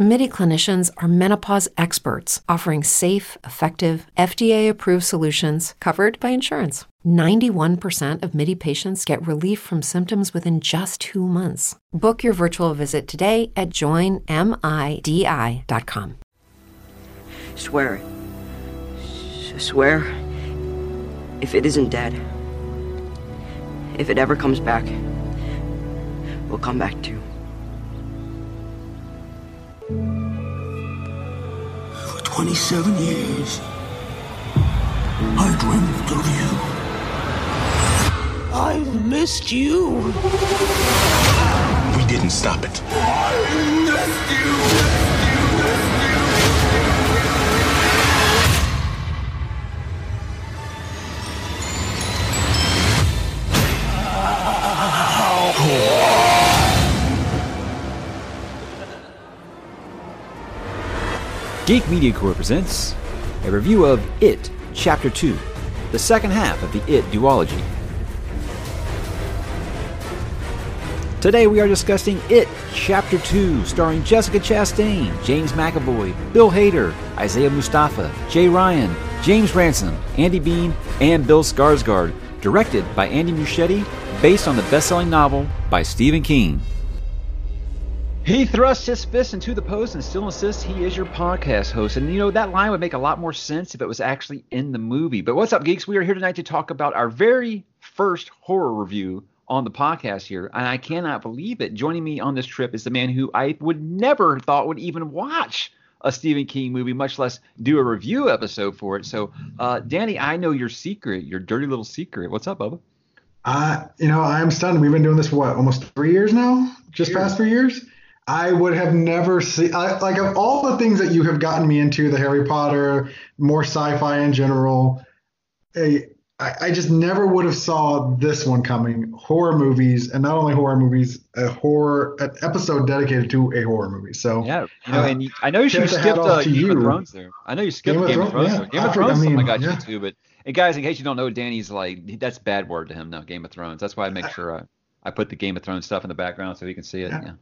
MIDI clinicians are menopause experts offering safe, effective, FDA approved solutions covered by insurance. 91% of MIDI patients get relief from symptoms within just two months. Book your virtual visit today at joinmidi.com. Swear. S- swear if it isn't dead, if it ever comes back, we'll come back too. 27 years, I dreamt of you. I've missed you. We didn't stop it. Geek Media Corps presents a review of It, Chapter 2, the second half of the It duology. Today we are discussing It, Chapter 2, starring Jessica Chastain, James McAvoy, Bill Hader, Isaiah Mustafa, Jay Ryan, James Ransone, Andy Bean, and Bill Skarsgård, directed by Andy Muschietti, based on the best-selling novel by Stephen King. He thrusts his fist into the post and still insists he is your podcast host. And you know, that line would make a lot more sense if it was actually in the movie. But what's up, geeks? We are here tonight to talk about our very first horror review on the podcast here. And I cannot believe it. Joining me on this trip is the man who I would never thought would even watch a Stephen King movie, much less do a review episode for it. So, uh, Danny, I know your secret, your dirty little secret. What's up, Bubba? Uh, you know, I'm stunned. We've been doing this for what, almost three years now? Just Years. past three years? I would have never seen, like, of all the things that you have gotten me into, the Harry Potter, more sci-fi in general, I, just never would have saw this one coming. Horror movies, and not only horror movies, a horror an episode dedicated to a horror movie. So Yeah, you know, uh, and you, I know you skipped uh, Game of. Thrones there. I know you skipped Game Game, of of Thrones, Thrones. yeah. Game of Thrones, I something I mean, got you too. But and guys, in case you don't know, Danny's like that's bad word to him. No, Game of Thrones. That's why I make sure I, I put the Game of Thrones stuff in the background so he can see it. Yeah. yeah,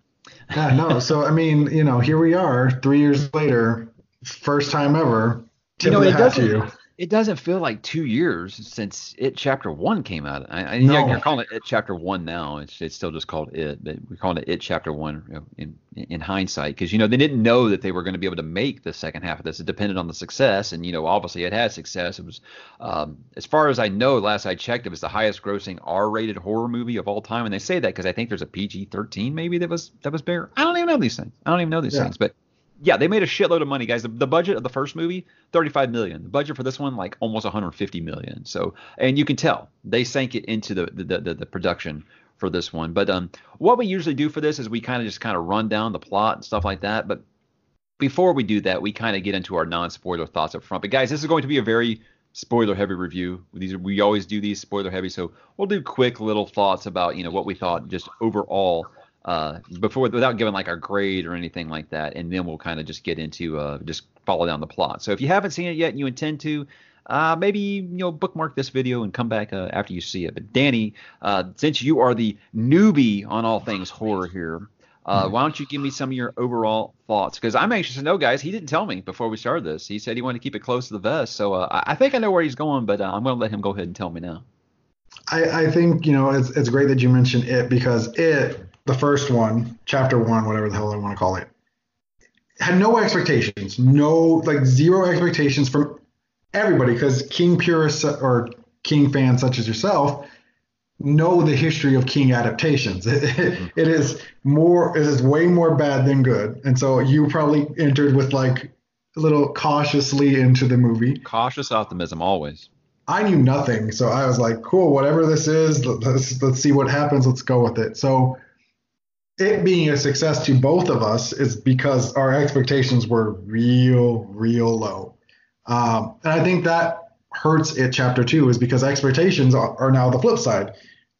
no. So I mean, you know, here we are, three years later, first time ever. Tip know, of the it doesn't- you. It doesn't feel like two years since It Chapter One came out. I, I, yeah, No. you're calling it It Chapter One now. It's it's still just called It, but we're calling it It Chapter One you know, in in hindsight because you know they didn't know that they were going to be able to make the second half of this. It depended on the success, and you know obviously it had success. It was, um, as far as I know, last I checked, it was the highest grossing R-rated horror movie of all time, and they say that because I think there's a PG-13 maybe that was that was bigger. I don't even know these things. I don't even know these Yeah. things, but yeah, they made a shitload of money, guys. The, the budget of the first movie, 35 million. The budget for this one, like almost 150 million. So, and you can tell they sank it into the the, the, the production for this one. But um, what we usually do for this is we kind of just kind of run down the plot and stuff like that. But before we do that, we kind of get into our non-spoiler thoughts up front. But guys, this is going to be a very spoiler-heavy review. These are, we always do these spoiler-heavy, so we'll do quick little thoughts about you know what we thought just overall uh, before without giving like our grade or anything like that, and then we'll kind of just get into uh, just follow down the plot. So if you haven't seen it yet and you intend to, uh, maybe you know bookmark this video and come back uh, after you see it. But Danny, uh, since you are the newbie on all things horror here, uh, why don't you give me some of your overall thoughts? Because I'm anxious to know, guys. He didn't tell me before we started this. He said he wanted to keep it close to the vest, so uh, I I think I know where he's going, but uh, I'm going to let him go ahead and tell me now. I, I think you know it's it's great that you mentioned it because it the first one chapter one whatever the hell I want to call it had no expectations no like zero expectations from everybody because King purists or King fans such as yourself know the history of King adaptations it, it is more it is way more bad than good and so you probably entered with like a little cautiously into the movie Cautious optimism always. I knew nothing, so I was like, "Cool, whatever this is, let's let's see what happens. Let's go with it." So, it being a success to both of us is because our expectations were real, real low, um, and I think that hurts it. Chapter two is because expectations are, are now the flip side.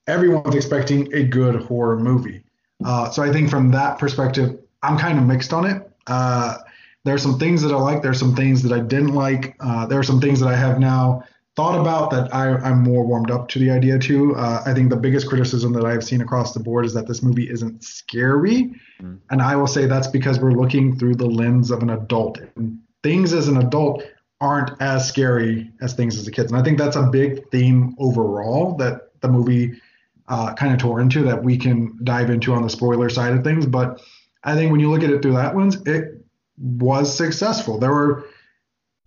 Everyone's expecting a good horror movie, uh, so I think from that perspective, I'm kind of mixed on it. Uh, There are some things that I like. There are some things that I didn't like. Uh, there are some things that I have now thought about that I, am more warmed up to the idea too. Uh, I think the biggest criticism that I've seen across the board is that this movie isn't scary. Mm. And I will say that's because we're looking through the lens of an adult. And things as an adult aren't as scary as things as a kid. And I think that's a big theme overall that the movie uh, kind of tore into that we can dive into on the spoiler side of things. But I think when you look at it through that lens, it was successful. There were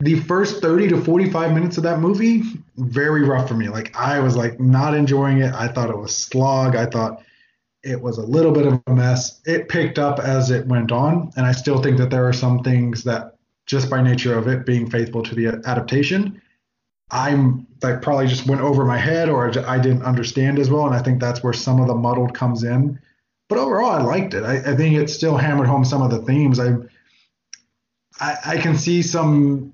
the first 30 to 45 minutes of that movie very rough for me. Like i was like not enjoying it. I thought it was slog. I thought it was a little bit of a mess. It picked up as it went on and i still think that there are some things that just by nature of it being faithful to the adaptation i'm like probably just went over my head or i didn't understand as well and i think that's where some of the muddled comes in. But overall i liked it. I, I think it still hammered home some of the themes. I I, I can see some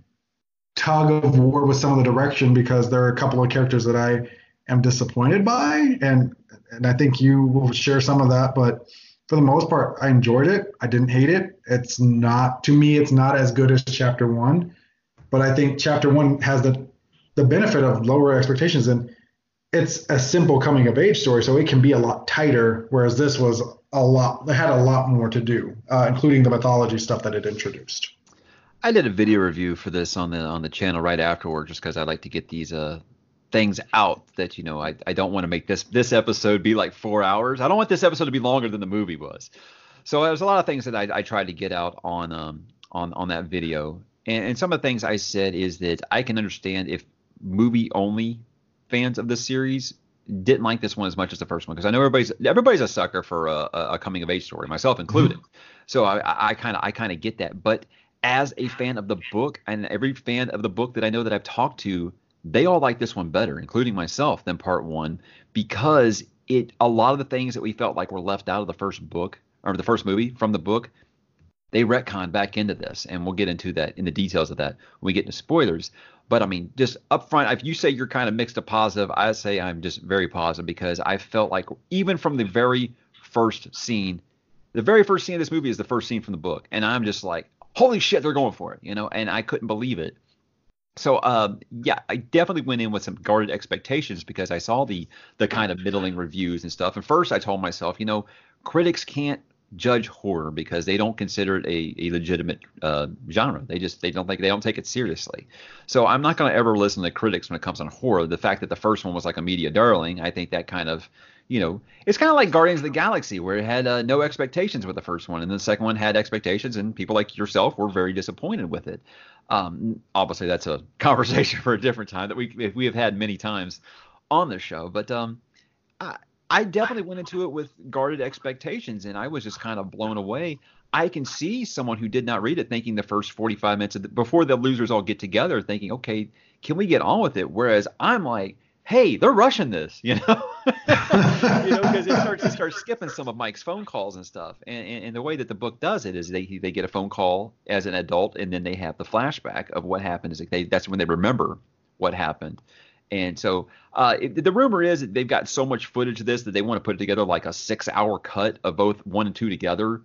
tug of war with some of the direction because there are a couple of characters that I am disappointed by, and and I think you will share some of that. But for the most part, I enjoyed it. I didn't hate it. It's not to me, it's not as good as Chapter One, but I think Chapter One has the the benefit of lower expectations and it's a simple coming of age story, so it can be a lot tighter. Whereas this was a lot, they had a lot more to do, uh, including the mythology stuff that it introduced. I did a video review for this on the on the channel right afterward, just because I like to get these uh things out that you know I, I don't want to make this this episode be like four hours. I don't want this episode to be longer than the movie was. So there's a lot of things that I, I tried to get out on um on on that video, and, and some of the things I said is that I can understand if movie only fans of the series didn't like this one as much as the first one because I know everybody's everybody's a sucker for a, a coming of age story, myself included. Mm-hmm. So I kind of I kind of get that, but as a fan of the book and every fan of the book that I know that I've talked to, they all like this one better, including myself, than part one because it a lot of the things that we felt like were left out of the first book or the first movie from the book, they retcon back into this, and we'll get into that in the details of that when we get into spoilers. But I mean, just up front, if you say you're kind of mixed to positive, I say I'm just very positive because I felt like even from the very first scene, the very first scene of this movie is the first scene from the book, and I'm just like, holy shit, they're going for it, you know, and I couldn't believe it. So um, yeah, I definitely went in with some guarded expectations because I saw the the kind of middling reviews and stuff. And first, I told myself, you know, critics can't judge horror because they don't consider it a, a legitimate uh, genre. They just they don't think they don't take it seriously. So I'm not going to ever listen to critics when it comes on horror. The fact that the first one was like a media darling, I think that kind of you know, it's kind of like Guardians of the Galaxy, where it had uh, no expectations with the first one, and the second one had expectations, and people like yourself were very disappointed with it. Um, obviously, that's a conversation for a different time that we we have had many times on the show. But um, I, I definitely went into it with guarded expectations, and I was just kind of blown away. I can see someone who did not read it thinking the first 45 minutes the, before the losers all get together, thinking, okay, can we get on with it? Whereas I'm like, hey, they're rushing this, you know, you know, because it starts it starts skipping some of Mike's phone calls and stuff. And, and, and, the way that the book does it is they they get a phone call as an adult, and then they have the flashback of what happened. Is they that's when they remember what happened. And so uh, it, the rumor is that they've got so much footage of this that they want to put it together like a six-hour cut of both one and two together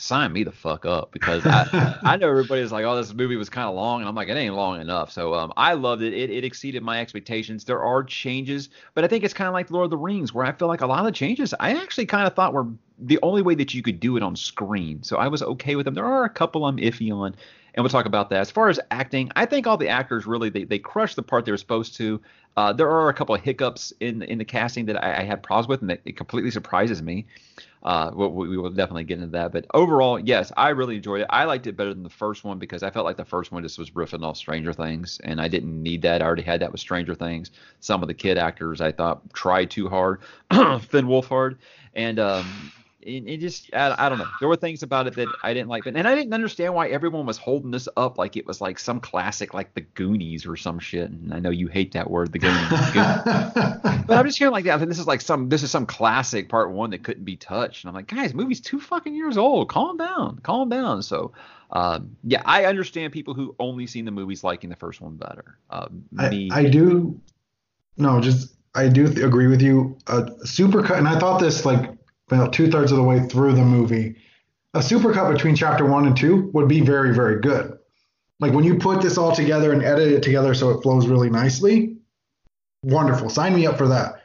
sign me the fuck up because I, I know everybody's like, oh, this movie was kind of long, and I'm like, it ain't long enough. So um, I loved it. it. It exceeded my expectations. There are changes, but I think it's kind of like Lord of the Rings, where I feel like a lot of the changes I actually kind of thought were the only way that you could do it on screen. So I was okay with them. There are a couple I'm iffy on, and we'll talk about that. As far as acting, I think all the actors really they, they crushed the part they were supposed to. Uh, there are a couple of hiccups in in the casting that I, I had problems with, and that it completely surprises me. Uh, we, we, will definitely get into that. But overall, yes, I really enjoyed it. I liked it better than the first one because I felt like the first one just was riffing off Stranger Things, and I didn't need that. I already had that with Stranger Things. Some of the kid actors I thought tried too hard, Finn Wolfhard, and um, it, it just I, I, don't know. There were things about it that I didn't like, but and I didn't understand why everyone was holding this up like it was like some classic like The Goonies or some shit. And I know you hate that word, The Goonies, but I'm just hearing like that. I this is like some this is some classic part one that couldn't be touched. And I'm like, guys, movie's two fucking years old. Calm down, calm down. So. Um, yeah, I understand people who only seen the movies liking the first one better. Uh, me, I, I do. No, just I do th- agree with you. Uh, super cut, and I thought this like about two thirds of the way through the movie, a supercut between chapter one and two would be very, very good. Like when you put this all together and edit it together so it flows really nicely, wonderful. Sign me up for that.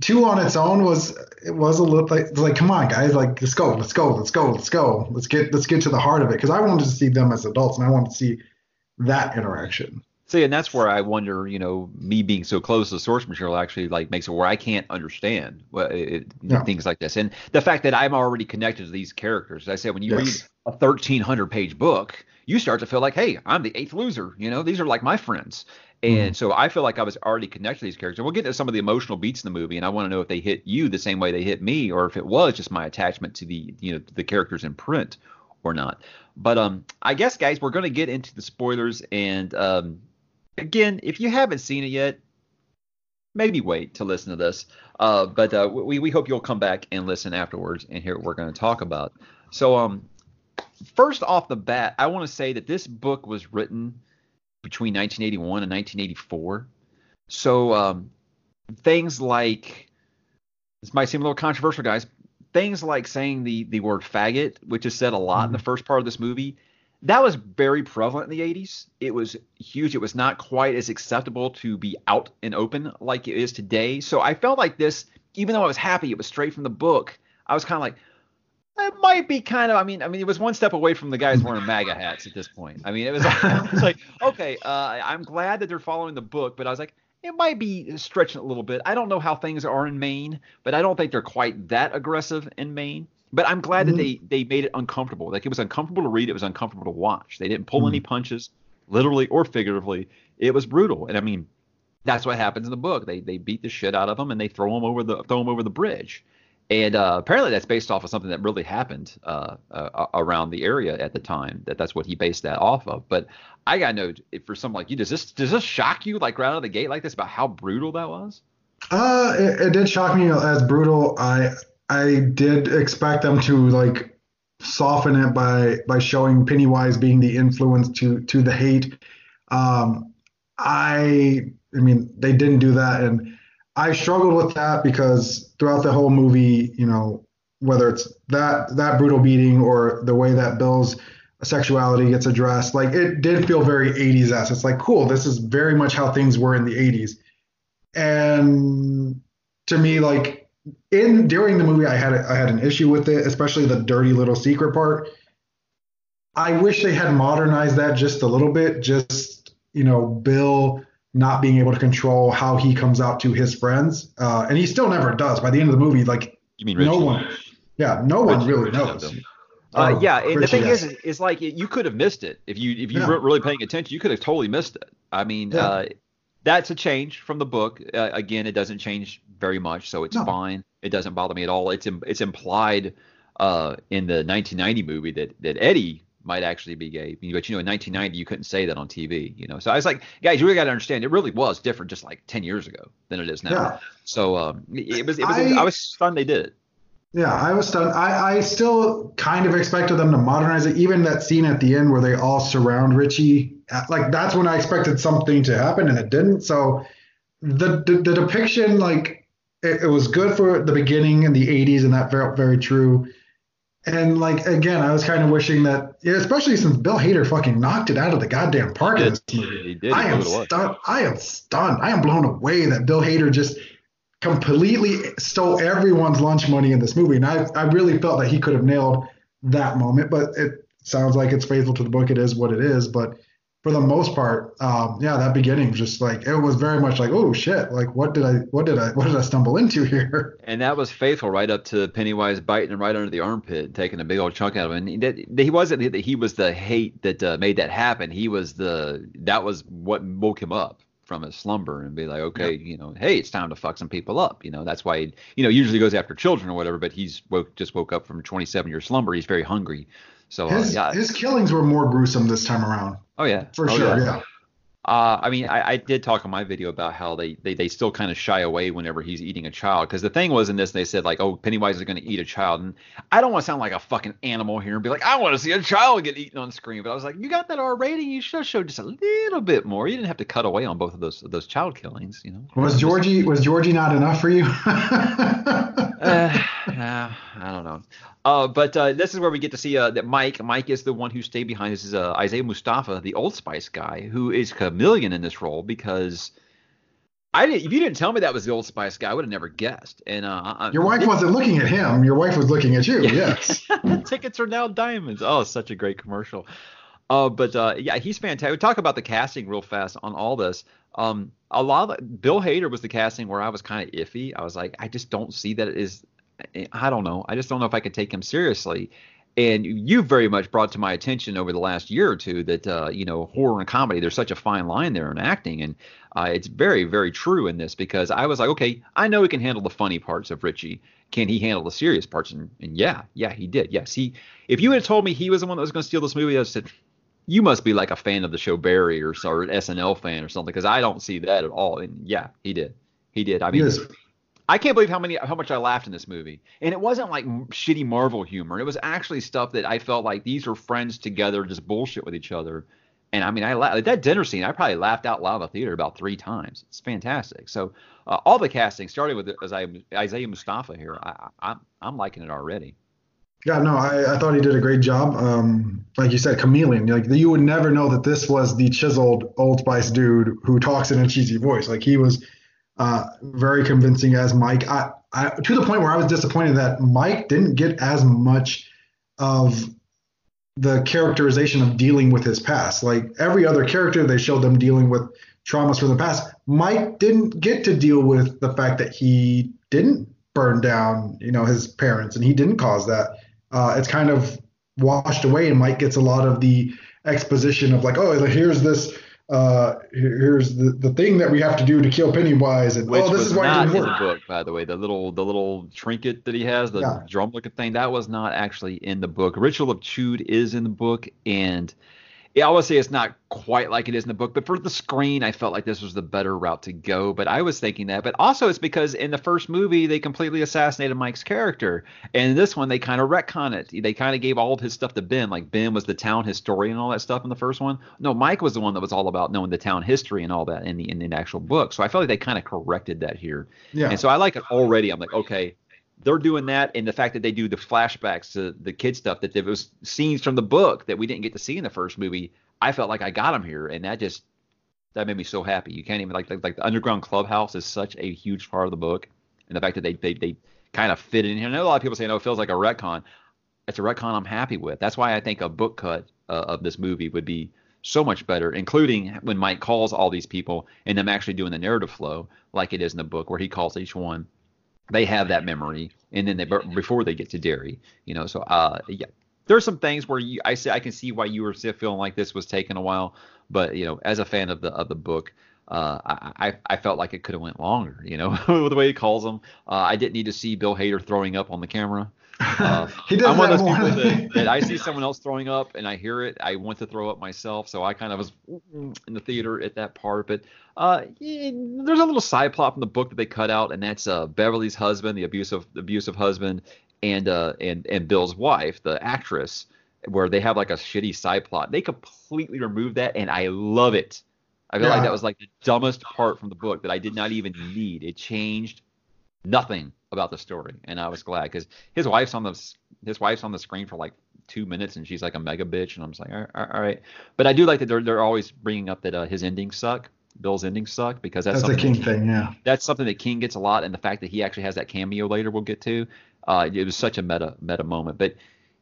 Two on its own was it was a little like like come on guys like let's go let's go let's go let's go let's get let's get to the heart of it because I wanted to see them as adults and I wanted to see that interaction. See, and that's where I wonder, you know, me being so close to the source material actually like makes it where I can't understand what it, Yeah. things like this, and the fact that I'm already connected to these characters. As I said, when you Yes. read a 1,300 page book, you start to feel like, hey, I'm the eighth loser. You know, these are like my friends, and so I feel like I was already connected to these characters. And we'll get to some of the emotional beats in the movie, and I want to know if they hit you the same way they hit me, or if it was just my attachment to the, you know, the characters in print or not. But um, I guess guys, we're going to get into the spoilers, and um, again, if you haven't seen it yet, maybe wait to listen to this. Uh, but uh, we we hope you'll come back and listen afterwards and hear what we're going to talk about. So um, first off the bat, I want to say that this book was written between 1981 and 1984. So um, things like this might seem a little controversial, guys. Things like saying the the word faggot, which is said a lot in the first part of this movie, that was very prevalent in the 80s. It was huge. It was not quite as acceptable to be out and open like it is today. So I felt like this, even though I was happy, it was straight from the book. I was kind of like, it might be kind of. I mean, I mean, it was one step away from the guys wearing MAGA hats at this point. I mean, it was, it was like, okay, uh, I'm glad that they're following the book, but I was like, it might be stretching a little bit. I don't know how things are in Maine, but I don't think they're quite that aggressive in Maine. But I'm glad that they they made it uncomfortable. Like it was uncomfortable to read. It was uncomfortable to watch. They didn't pull any punches, literally or figuratively. It was brutal. And I mean, that's what happens in the book. They they beat the shit out of them and they throw them over the throw them over the bridge. And uh, apparently that's based off of something that really happened uh, uh, around the area at the time. That that's what he based that off of. But I got to know for someone like you, does this does this shock you like right out of the gate like this about how brutal that was? Uh, it, it did shock me as brutal. I I did expect them to like soften it by by showing Pennywise being the influence to to the hate. Um, I I mean they didn't do that, and I struggled with that because throughout the whole movie, you know, whether it's that that brutal beating or the way that Bill's sexuality gets addressed, like it did feel very 80s s. It's like cool, this is very much how things were in the 80s, and to me, like in during the movie, I had a, I had an issue with it, especially the dirty little secret part. I wish they had modernized that just a little bit. Just you know, Bill not being able to control how he comes out to his friends, uh, and he still never does. By the end of the movie, like You mean Richie? no one, yeah, no one really Richie knows. Uh, Oh, yeah, and the thing yes. is, is, is like you could have missed it if you if you Yeah. weren't really paying attention. You could have totally missed it. I mean, Yeah. uh, that's a change from the book. Uh, again, it doesn't change very much, so it's No. fine. It doesn't bother me at all. It's im- it's implied uh, in the 1990 movie that that Eddie might actually be gay, but you know, in 1990 you couldn't say that on TV. You know, so I was like, guys, you really got to understand, it really was different just like 10 years ago than it is now. Yeah. So um, it was it was I- I was stunned they did it. Yeah, I was stunned. I, I still kind of expected them to modernize it. Even that scene at the end where they all surround Richie, uh, like that's when I expected something to happen, and it didn't. So the the, the depiction, like it, it was good for the beginning in the '80s, and that felt very true. And like again, I was kind of wishing that, especially since Bill Hader fucking knocked it out of the goddamn park in this movie. He did. He I am blew it away. stunned. I am stunned. I am blown away that Bill Hader just completely stole everyone's lunch money in this movie. And I, I really felt that he could have nailed that moment, but it sounds like it's faithful to the book. It is what it is. But for the most part, um, yeah, that beginning was just like it was very much like, oh shit, like what did I, what did I, what did I stumble into here? And that was faithful right up to Pennywise biting him right under the armpit, and taking a big old chunk out of him. And that, he wasn't that he was the hate that uh, made that happen. He was the that was what woke him up from his slumber and be like, okay, you know, hey, it's time to fuck some people up. You know, that's why he, you know, usually goes after children or whatever. But he's woke just woke up from 27 year slumber. He's very hungry. So uh, His, yeah, his killings were more gruesome this time around, oh yeah, for Oh, sure. Yeah. Uh, I mean, I, I, did talk in my video about how they, they, they still kind of shy away whenever he's eating a child. Because the thing was in this, they said, like, oh, Pennywise is going to eat a child. And I don't want to sound like a fucking animal here and be like, I want to see a child get eaten on screen. But I was like, you got that R rating. You should show just a little bit more. You didn't have to cut away on both of those those child killings, you know. Was Georgie was Georgie not enough for you? uh, uh, I don't know. Uh, but uh, this is where we get to see uh, that Mike. Mike is the one who stayed behind. This is uh, Isaiah Mustafa, the Old Spice guy, who is chameleon in this role because I didn't. If you didn't tell me that was the Old Spice guy, I would have never guessed. And uh, your wife wasn't looking at him. Your wife was looking at you. Yes. Tickets are now diamonds. Oh, such a great commercial. Uh, but uh, yeah, he's fantastic. We talk about the casting real fast on all this. Um, a lot of Bill Hader was the casting where I was kind of iffy. I was like, I just don't see that it is I don't know. I just don't know if I could take him seriously. And you very much brought to my attention over the last year or two that uh, you know horror and comedy there's such a fine line there in acting, and uh, it's very very true in this because I was like, okay, I know he can handle the funny parts of Richie. Can he handle the serious parts? And, and yeah, yeah, he did. Yes, he. If you had told me he was the one that was going to steal this movie, I said, you must be like a fan of the show Barry or, or an SNL fan or something because I don't see that at all. And yeah, he did. He did. I mean, yes. I can't believe how many how much I laughed in this movie. And it wasn't like shitty Marvel humor. It was actually stuff that I felt like these were friends together just bullshit with each other. And I mean, I like that dinner scene. I probably laughed out loud in the theater about three times. It's fantastic. So uh, all the casting, starting with Isaiah Mustafa here, I, I'm I'm liking it already. Yeah, no, I, I thought he did a great job. Um, like you said, chameleon. Like you would never know that this was the chiseled Old Spice dude who talks in a cheesy voice. Like he was uh, very convincing as Mike. I, I, to the point where I was disappointed that Mike didn't get as much of the characterization of dealing with his past. Like every other character, they showed them dealing with traumas from the past. Mike didn't get to deal with the fact that he didn't burn down, you know, his parents, and he didn't cause that. Uh, it's kind of washed away, and Mike gets a lot of the exposition of like, oh, here's this uh, here's the, the thing that we have to do to kill Pennywise, and Which oh, this is why not in the book, by the way. The little the little trinket that he has, the yeah. drum looking thing, that was not actually in the book. Ritual of Chüd is in the book, and I would say it's not quite like it is in the book, but for the screen, I felt like this was the better route to go. But I was thinking that. But also, it's because in the first movie, they completely assassinated Mike's character. And in this one, they kind of retcon it. They kind of gave all of his stuff to Ben. Like Ben was the town historian and all that stuff in the first one. No, Mike was the one that was all about knowing the town history and all that in the in the actual book. So I felt like they kind of corrected that here. Yeah. And so I like it already. I'm like, okay, they're doing that and the fact that they do the flashbacks to the kid stuff that there was scenes from the book that we didn't get to see in the first movie I felt like I got them here, and that just that made me so happy. You can't even like like, like the underground clubhouse is such a huge part of the book, and the fact that they they they kind of fit in here. I know a lot of people say, "No, it feels like a retcon." It's a retcon I'm happy with. That's why I think a book cut uh, of this movie would be so much better, including when Mike calls all these people and them actually doing the narrative flow like it is in the book, where he calls each one. They have that memory, and then they before they get to Derry, you know. So, uh, yeah, there's some things where you I say I can see why you were still feeling like this was taking a while, but you know, as a fan of the of the book, uh, I, I felt like it could have went longer. You know, the way he calls them. Uh, I didn't need to see Bill Hader throwing up on the camera. Uh, he does I'm one of those people that, that, I see someone else throwing up and I hear it. I want to throw up myself, so I kind of was in the theater at that part. But uh, yeah, there's a little side plot from the book that they cut out, and that's uh, Beverly's husband, the abusive abusive husband, and uh and and Bill's wife, the actress, where they have like a shitty side plot. They completely removed that, and I love it. I feel yeah. like that was like the dumbest part from the book that I did not even need. It changed nothing about the story, and I was glad because his wife's on the his wife's on the screen for like two minutes, and she's like a mega bitch, and I'm just like, all right. All right. But I do like that they're they're always bringing up that uh, his endings suck. Bill's endings suck because that's, that's a King thing, yeah. That's something that King gets a lot, and the fact that he actually has that cameo later, we'll get to. Uh, it was such a meta meta moment, but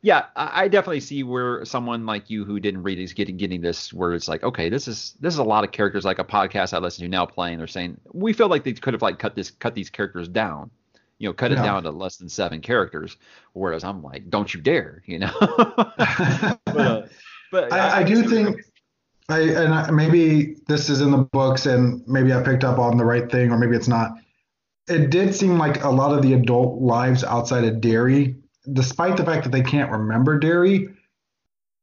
yeah, I, I, definitely see where someone like you who didn't read is getting getting this, where it's like, okay, this is this is a lot of characters. Like a podcast I listen to now playing, they're saying we feel like they could have like cut this cut these characters down, you know, cut it down to less than seven characters. Whereas I'm like, don't you dare, you know. but, uh, but I, I, I do think. I, and I, maybe this is in the books, and maybe I picked up on the right thing, or maybe it's not it did seem like a lot of the adult lives outside of Derry, despite the fact that they can't remember Derry,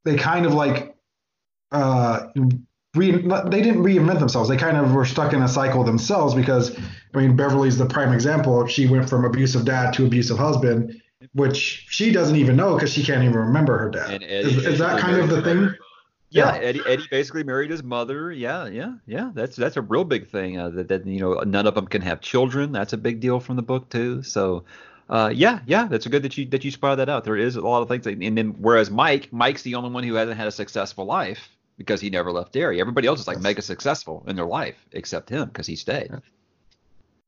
they kind of like uh, re, they didn't reinvent themselves. They kind of were stuck in a cycle themselves because I mean Beverly's the prime example. She went from abusive dad to abusive husband, which she doesn't even know because she can't even remember her dad. Eddie is, is that kind of the thing? Yeah, Yeah. Eddie Eddie basically married his mother. Yeah, yeah, yeah. That's that's a real big thing. Uh, that, that you know none of them can have children. That's a big deal from the book too. So, uh, yeah, yeah. That's good that you that you spotted that out. There is a lot of things. That, and then whereas Mike, Mike's the only one who hasn't had a successful life because he never left Derry. Everybody else is like Yes. mega successful in their life except him because he stayed.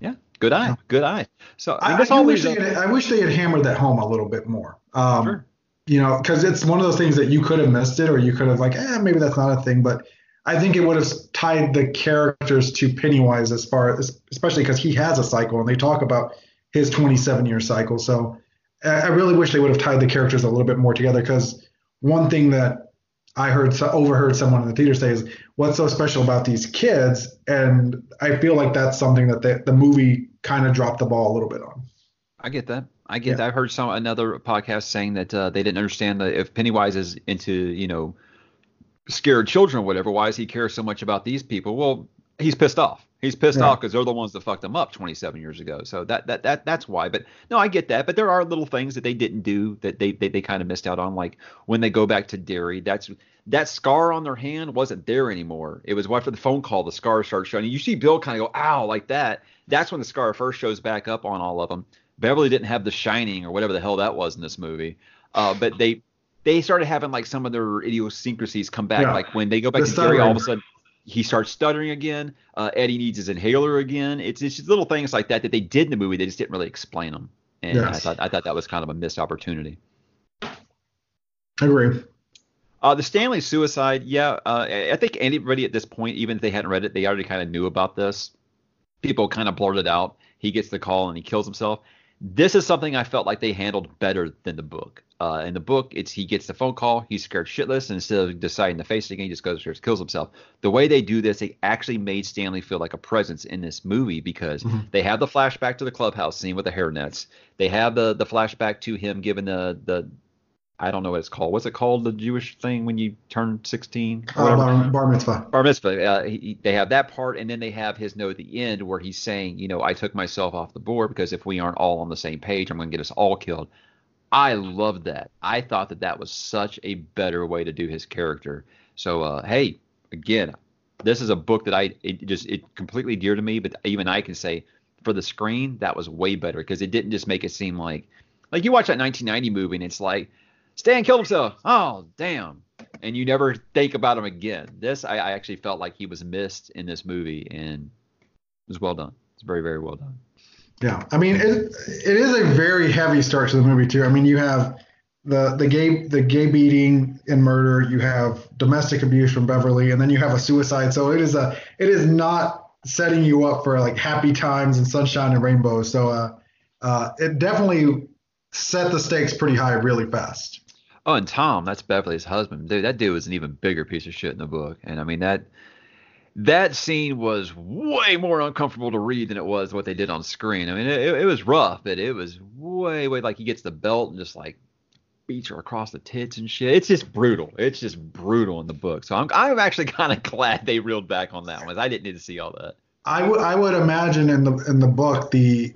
Yeah, good eye, good eye. So I mean, I, this I, wish leads they had, I wish they had hammered that home a little bit more. Um, Sure. You know, because it's one of those things that you could have missed it, or you could have like, eh, maybe that's not a thing. But I think it would have tied the characters to Pennywise as far as, especially because he has a cycle, and they talk about his 27 year cycle. So I I really wish they would have tied the characters a little bit more together. Because one thing that I heard overheard someone in the theater say is, "What's so special about these kids?" And I feel like that's something that the, the movie kind of dropped the ball a little bit on. I get that. I get Yeah. that. I've heard some another podcast saying that uh, they didn't understand that if Pennywise is into you know scared children or whatever, why does he care so much about these people? Well, he's pissed off. He's pissed Yeah. off because they're the ones that fucked him up 27 years ago. So that that that that's why. But no, I get that. But there are little things that they didn't do that they they, they kind of missed out on, like when they go back to Derry. That's that scar on their hand wasn't there anymore. It was after the phone call, the scar starts showing. You see Bill kind of go, ow, like that. That's when the scar first shows back up on all of them. Beverly didn't have the shining or whatever the hell that was in this movie. Uh, but they they started having like some of their idiosyncrasies come back. Yeah. Like when they go back The to Derry, all of a sudden he starts stuttering again. Uh, Eddie needs his inhaler again. It's it's just little things like that that they did in the movie. They just didn't really explain them. And I thought I thought that was kind of a missed opportunity. I agree. Uh, the Stanley suicide, yeah. Uh, I I think anybody at this point, even if they hadn't read it, they already kind of knew about this. People kind of blurted out. He gets the call and he kills himself. This is something I felt like they handled better than the book. Uh, in the book, it's he gets the phone call, he's scared shitless, and instead of deciding to face it again, he just goes upstairs, kills himself. The way they do this, they actually made Stanley feel like a presence in this movie because they have the flashback to the clubhouse scene with the hairnets. They have the the flashback to him giving the the I don't know what it's called. What's it called? The Jewish thing when you turn 16? Uh, bar, bar mitzvah. Bar mitzvah. Uh, he, he- they have that part, and then they have his note at the end where he's saying, you know, I took myself off the board because if we aren't all on the same page, I'm going to get us all killed. I loved that. I thought that that was such a better way to do his character. So, uh, hey, again, this is a book that I it just it completely dear to me, but even I can say for the screen that was way better because it didn't just make it seem like like you watch that 1990 movie and it's like Stan killed himself. Oh, damn. And you never think about him again. This, I, I actually felt like he was missed in this movie, and it was well done. It's very, very well done. Yeah, I mean it. It is a very heavy start to the movie too. I mean, you have the the gay the gay beating and murder. You have domestic abuse from Beverly, and then you have a suicide. So it is a it is not setting you up for like happy times and sunshine and rainbows. So uh, uh, it definitely set the stakes pretty high really fast. Oh, and Tom, that's Beverly's husband. Dude, that dude was an even bigger piece of shit in the book. And I mean that that scene was way more uncomfortable to read than it was what they did on screen. I mean, it, it was rough, but it was way, way like he gets the belt and just like beats her across the tits and shit. It's just brutal. It's just brutal in the book. So I'm I'm actually kind of glad they reeled back on that one. I didn't need to see all that. I would I would imagine in the in the book the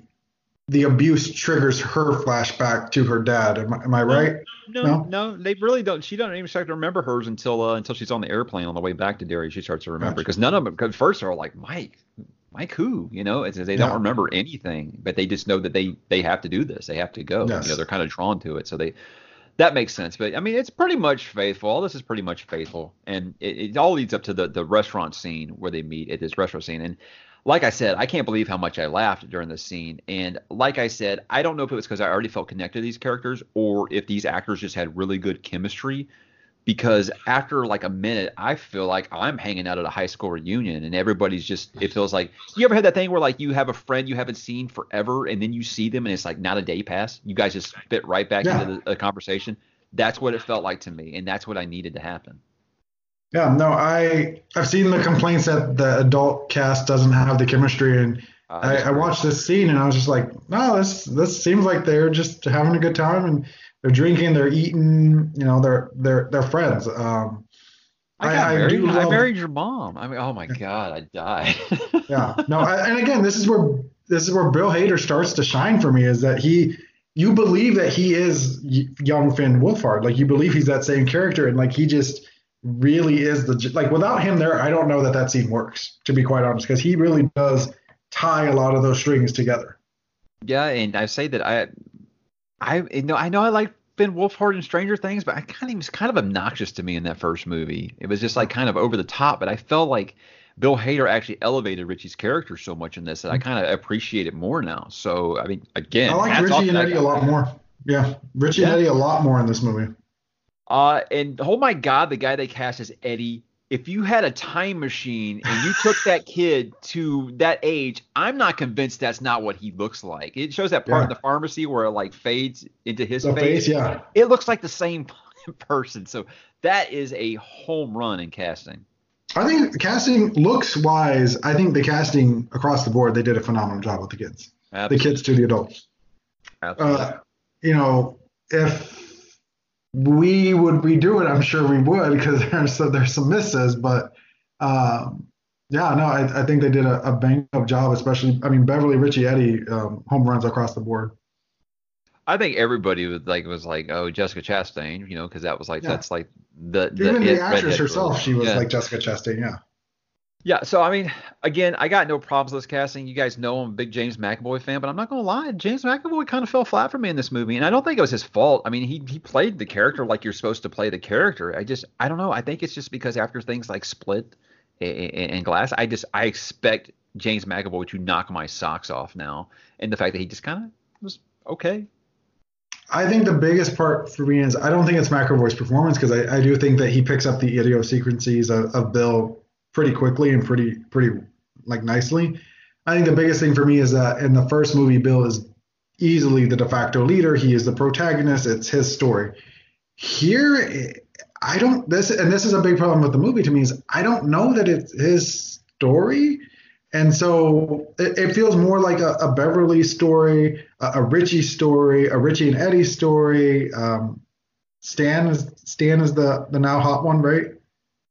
the abuse triggers her flashback to her dad. Am, I- am I right? No, No? no, they really don't. She doesn't even start to remember hers until uh, until she's on the airplane on the way back to Derry. She starts to remember Gotcha. because none of them. Because first they're all like Mike, Mike who? You know, it's, they don't Yeah. remember anything, but they just know that they they have to do this. They have to go. Yes. You know, they're kind of drawn to it. So they that makes sense. But I mean, it's pretty much faithful. All this is pretty much faithful, and it, it all leads up to the the restaurant scene where they meet at this restaurant scene. And like I said, I can't believe how much I laughed during this scene. And like I said, I don't know if it was because I already felt connected to these characters or if these actors just had really good chemistry. Because after like a minute, I feel like I'm hanging out at a high school reunion and everybody's just, it feels like, you ever had that thing where like you have a friend you haven't seen forever and then you see them and it's like not a day pass? You guys just fit right back Yeah. into the, the conversation. That's what it felt like to me. And that's what I needed to happen. Yeah, no, I I've seen the complaints that the adult cast doesn't have the chemistry, and Uh, I, I watched this scene and I was just like, no, this this seems like they're just having a good time and they're drinking, they're eating, you know, they're they're they're friends. Um, I, I- I do I love- married your mom. I mean, oh my god, I died. yeah no I, and again this is where this is where bill hader starts to shine for me is that he you believe that he is young finn wolfhard like you believe he's that same character and like he just really is the like without him there i don't know that that scene works to be quite honest because he really does tie a lot of those strings together Yeah, and I say that I, I you know I know I like Finn Wolfhard in Stranger Things, but I kind of he was kind of obnoxious to me in that first movie. It was just like kind of over the top, but I felt like Bill Hader actually elevated Richie's character so much in this that I mm-hmm. kind of appreciate it more now. So I mean, again, i like richie and eddie guy. a lot more yeah richie and eddie a lot more in this movie Uh, and oh my God, the guy they cast as Eddie. If you had a time machine and you took that kid to that age, I'm not convinced that's not what he looks like. It shows that part in Yeah. the pharmacy where it like fades into his the face. face yeah It looks like the same person. So that is a home run in casting. I think casting looks wise. I think the casting across the board, they did a phenomenal job with the kids, the kids to the adults. Absolutely. Uh, you know, if we would redo it, I'm sure we would because there's so there's some misses, but um, yeah, no, I, I think they did a, a bang up job, especially. I mean, Beverly, Richie, Eddie, um, home runs across the board. I think everybody was like was like, oh, Jessica Chastain, you know, because that was like Yeah. that's like the, the Even it the actress herself, girl. she was Yeah. like Jessica Chastain. Yeah. Yeah, so I mean, again, I got no problems with this casting. You guys know I'm a big James McAvoy fan, but I'm not gonna lie, James McAvoy kind of fell flat for me in this movie, and I don't think it was his fault. I mean, he he played the character like you're supposed to play the character. I just I don't know. I think it's just because after things like Split and, and Glass, I just I expect James McAvoy to knock my socks off now, and the fact that he just kind of was okay. I think the biggest part for me is I don't think it's McAvoy's performance because I, I do think that he picks up the idiosyncrasies of, of Bill pretty quickly and pretty pretty like nicely. I think the biggest thing for me is that in the first movie, Bill is easily the de facto leader. He is the protagonist. It's his story. Here, I don't this and this is a big problem with the movie to me is I don't know that it's his story. And so it, it feels more like a, a Beverly story, a, a Richie story, a Richie and Eddie story. Um, Stan is Stan is the the now hot one, right?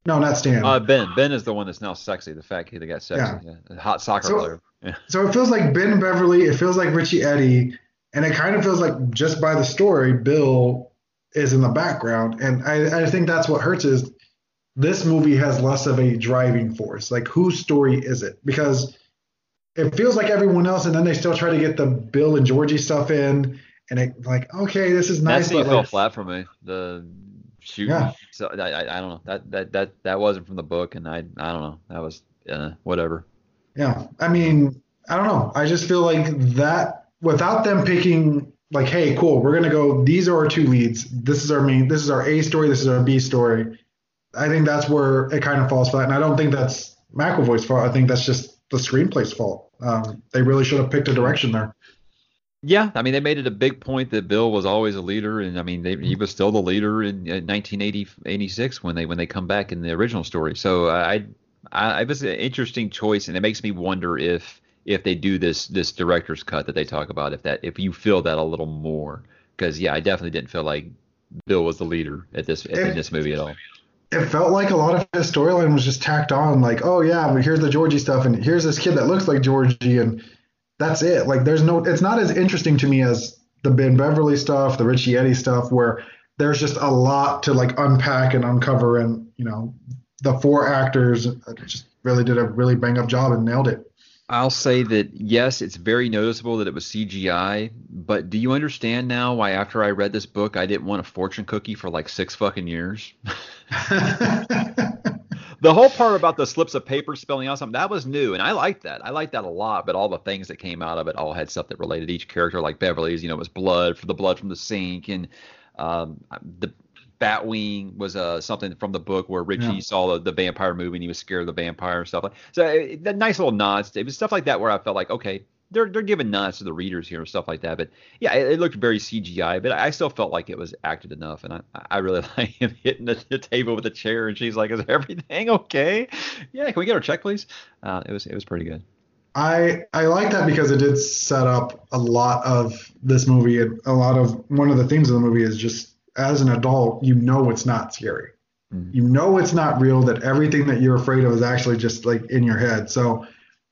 No, not Stan. Uh, Ben Ben is the one that's now sexy. The fat kid that got sexy, yeah. the hot soccer So- player. Yeah. so it feels like Ben Beverly. It feels like Richie Eddie, and it kind of feels like just by the story, Bill is in the background, and I, I think that's what hurts is this movie has less of a driving force. Like whose story is it? Because it feels like everyone else, and then they still try to get the Bill and Georgie stuff in, and it like okay, this is nice. That scene fell flat for me. The shooting. Yeah. So I, I I don't know. That that that that wasn't from the book, and I I don't know. That was uh, whatever. Yeah, I mean, I don't know. I just feel like that without them picking like, hey, cool, we're gonna go. These are our two leads. This is our main. This is our A story. This is our B story. I think that's where it kind of falls flat, and I don't think that's McAvoy's fault. I think that's just the screenplay's fault. Um, they really should have picked a direction there. Yeah, I mean they made it a big point that Bill was always a leader, and I mean they, he mm-hmm. was still the leader in, in 1986 when they when they come back in the original story. So uh, I, I it was an interesting choice, and it makes me wonder if if they do this this director's cut that they talk about, if that if you feel that a little more, because yeah, I definitely didn't feel like Bill was the leader at this in this movie at all. It felt like a lot of his storyline was just tacked on, like, oh yeah, but here's the Georgie stuff, and here's this kid that looks like Georgie, and that's it. Like, there's no, it's not as interesting to me as the Ben Beverly stuff, the Richie Eddie stuff, where there's just a lot to like unpack and uncover, and you know, the four actors just really did a really bang up job and nailed it. I'll say that yes, it's very noticeable that it was CGI, but do you understand now why after I read this book I didn't want a fortune cookie for like six fucking years? the whole part about the slips of paper spelling out something that was new, and I liked that. I liked that a lot. But all the things that came out of it all had stuff that related to each character, like Beverly's. You know, it was blood for the blood from the sink, and um, the Batwing was uh, something from the book where Richie Yeah. saw the, the vampire movie and he was scared of the vampire and stuff like. So it, the nice little nods. It was stuff like that where I felt like okay. They're, they're giving nods to the readers here and stuff like that, but yeah, it, it looked very CGI, but I still felt like it was acted enough, and I, I really like him hitting the, the table with a chair, and she's like, "Is everything okay? Yeah, can we get our check, please?" Uh, it was it was pretty good. I I like that because it did set up a lot of this movie and a lot of one of the themes of the movie is just as an adult you know it's not scary. Mhm. You know it's not real. That everything that you're afraid of is actually just like in your head. So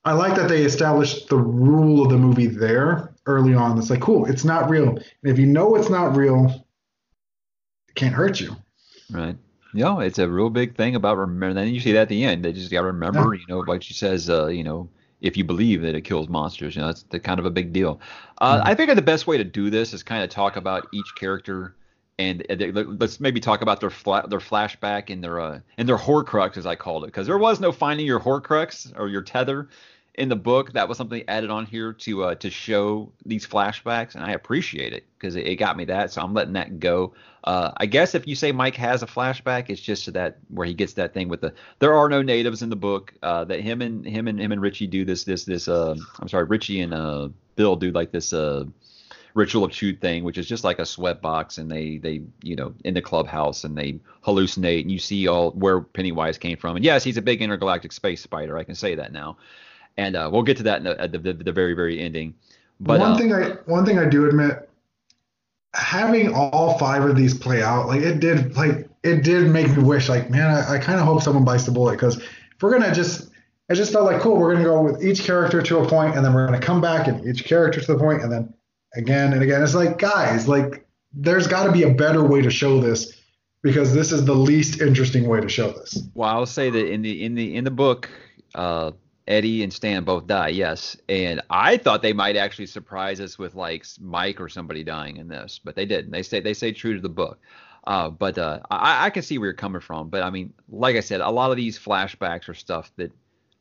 I like that they established the rule of the movie there early on. It's like cool. It's not real. And if you know it's not real, it can't hurt you. Right. No, it's a real big thing about remember. Then you see that at the end. They just got to remember, you know, like she says, uh, you know, if you believe that it kills monsters, you know, that's the kind of a big deal. Uh, I figure the best way to do this is kind of talk about each character and they- let- let's maybe talk about their fla- their flashback and their uh, and their Horcrux, as I called it, because there was no finding your Horcrux or your tether in the book. That was something added on here to uh, to show these flashbacks, and I appreciate it because it, it got me that. So I'm letting that go. Uh, I guess if you say Mike has a flashback, it's just to that where he gets that thing with the there are no natives in the book. Uh, that him and him and him and Richie do this this this. Uh, I'm sorry, Richie and uh, Bill do like this. Uh, ritual of truth thing, which is just like a sweat box, and they they you know in the clubhouse and they hallucinate, and you see all where Pennywise came from. And yes, he's a big intergalactic space spider. I can say that now, and uh, we'll get to that in the, at the, the, the very very ending. But one uh, thing I one thing I do admit, having all five of these play out, like it did, like it did make me wish, like man, I, I kind of hope someone bites the bullet because if we're gonna just, I just felt like cool. We're gonna go with each character to a point, and then we're gonna come back and each character to the point, and then again and again. It's like guys, like there's got to be a better way to show this because this is the least interesting way to show this. Well, I'll say that in the in the in the book, uh, Eddie and Stan both die. Yes, and I thought they might actually surprise us with like Mike or somebody dying in this, but they didn't. They stay they stay true to the book. Uh, but uh, I, I can see where you're coming from. But I mean, like I said, a lot of these flashbacks are stuff that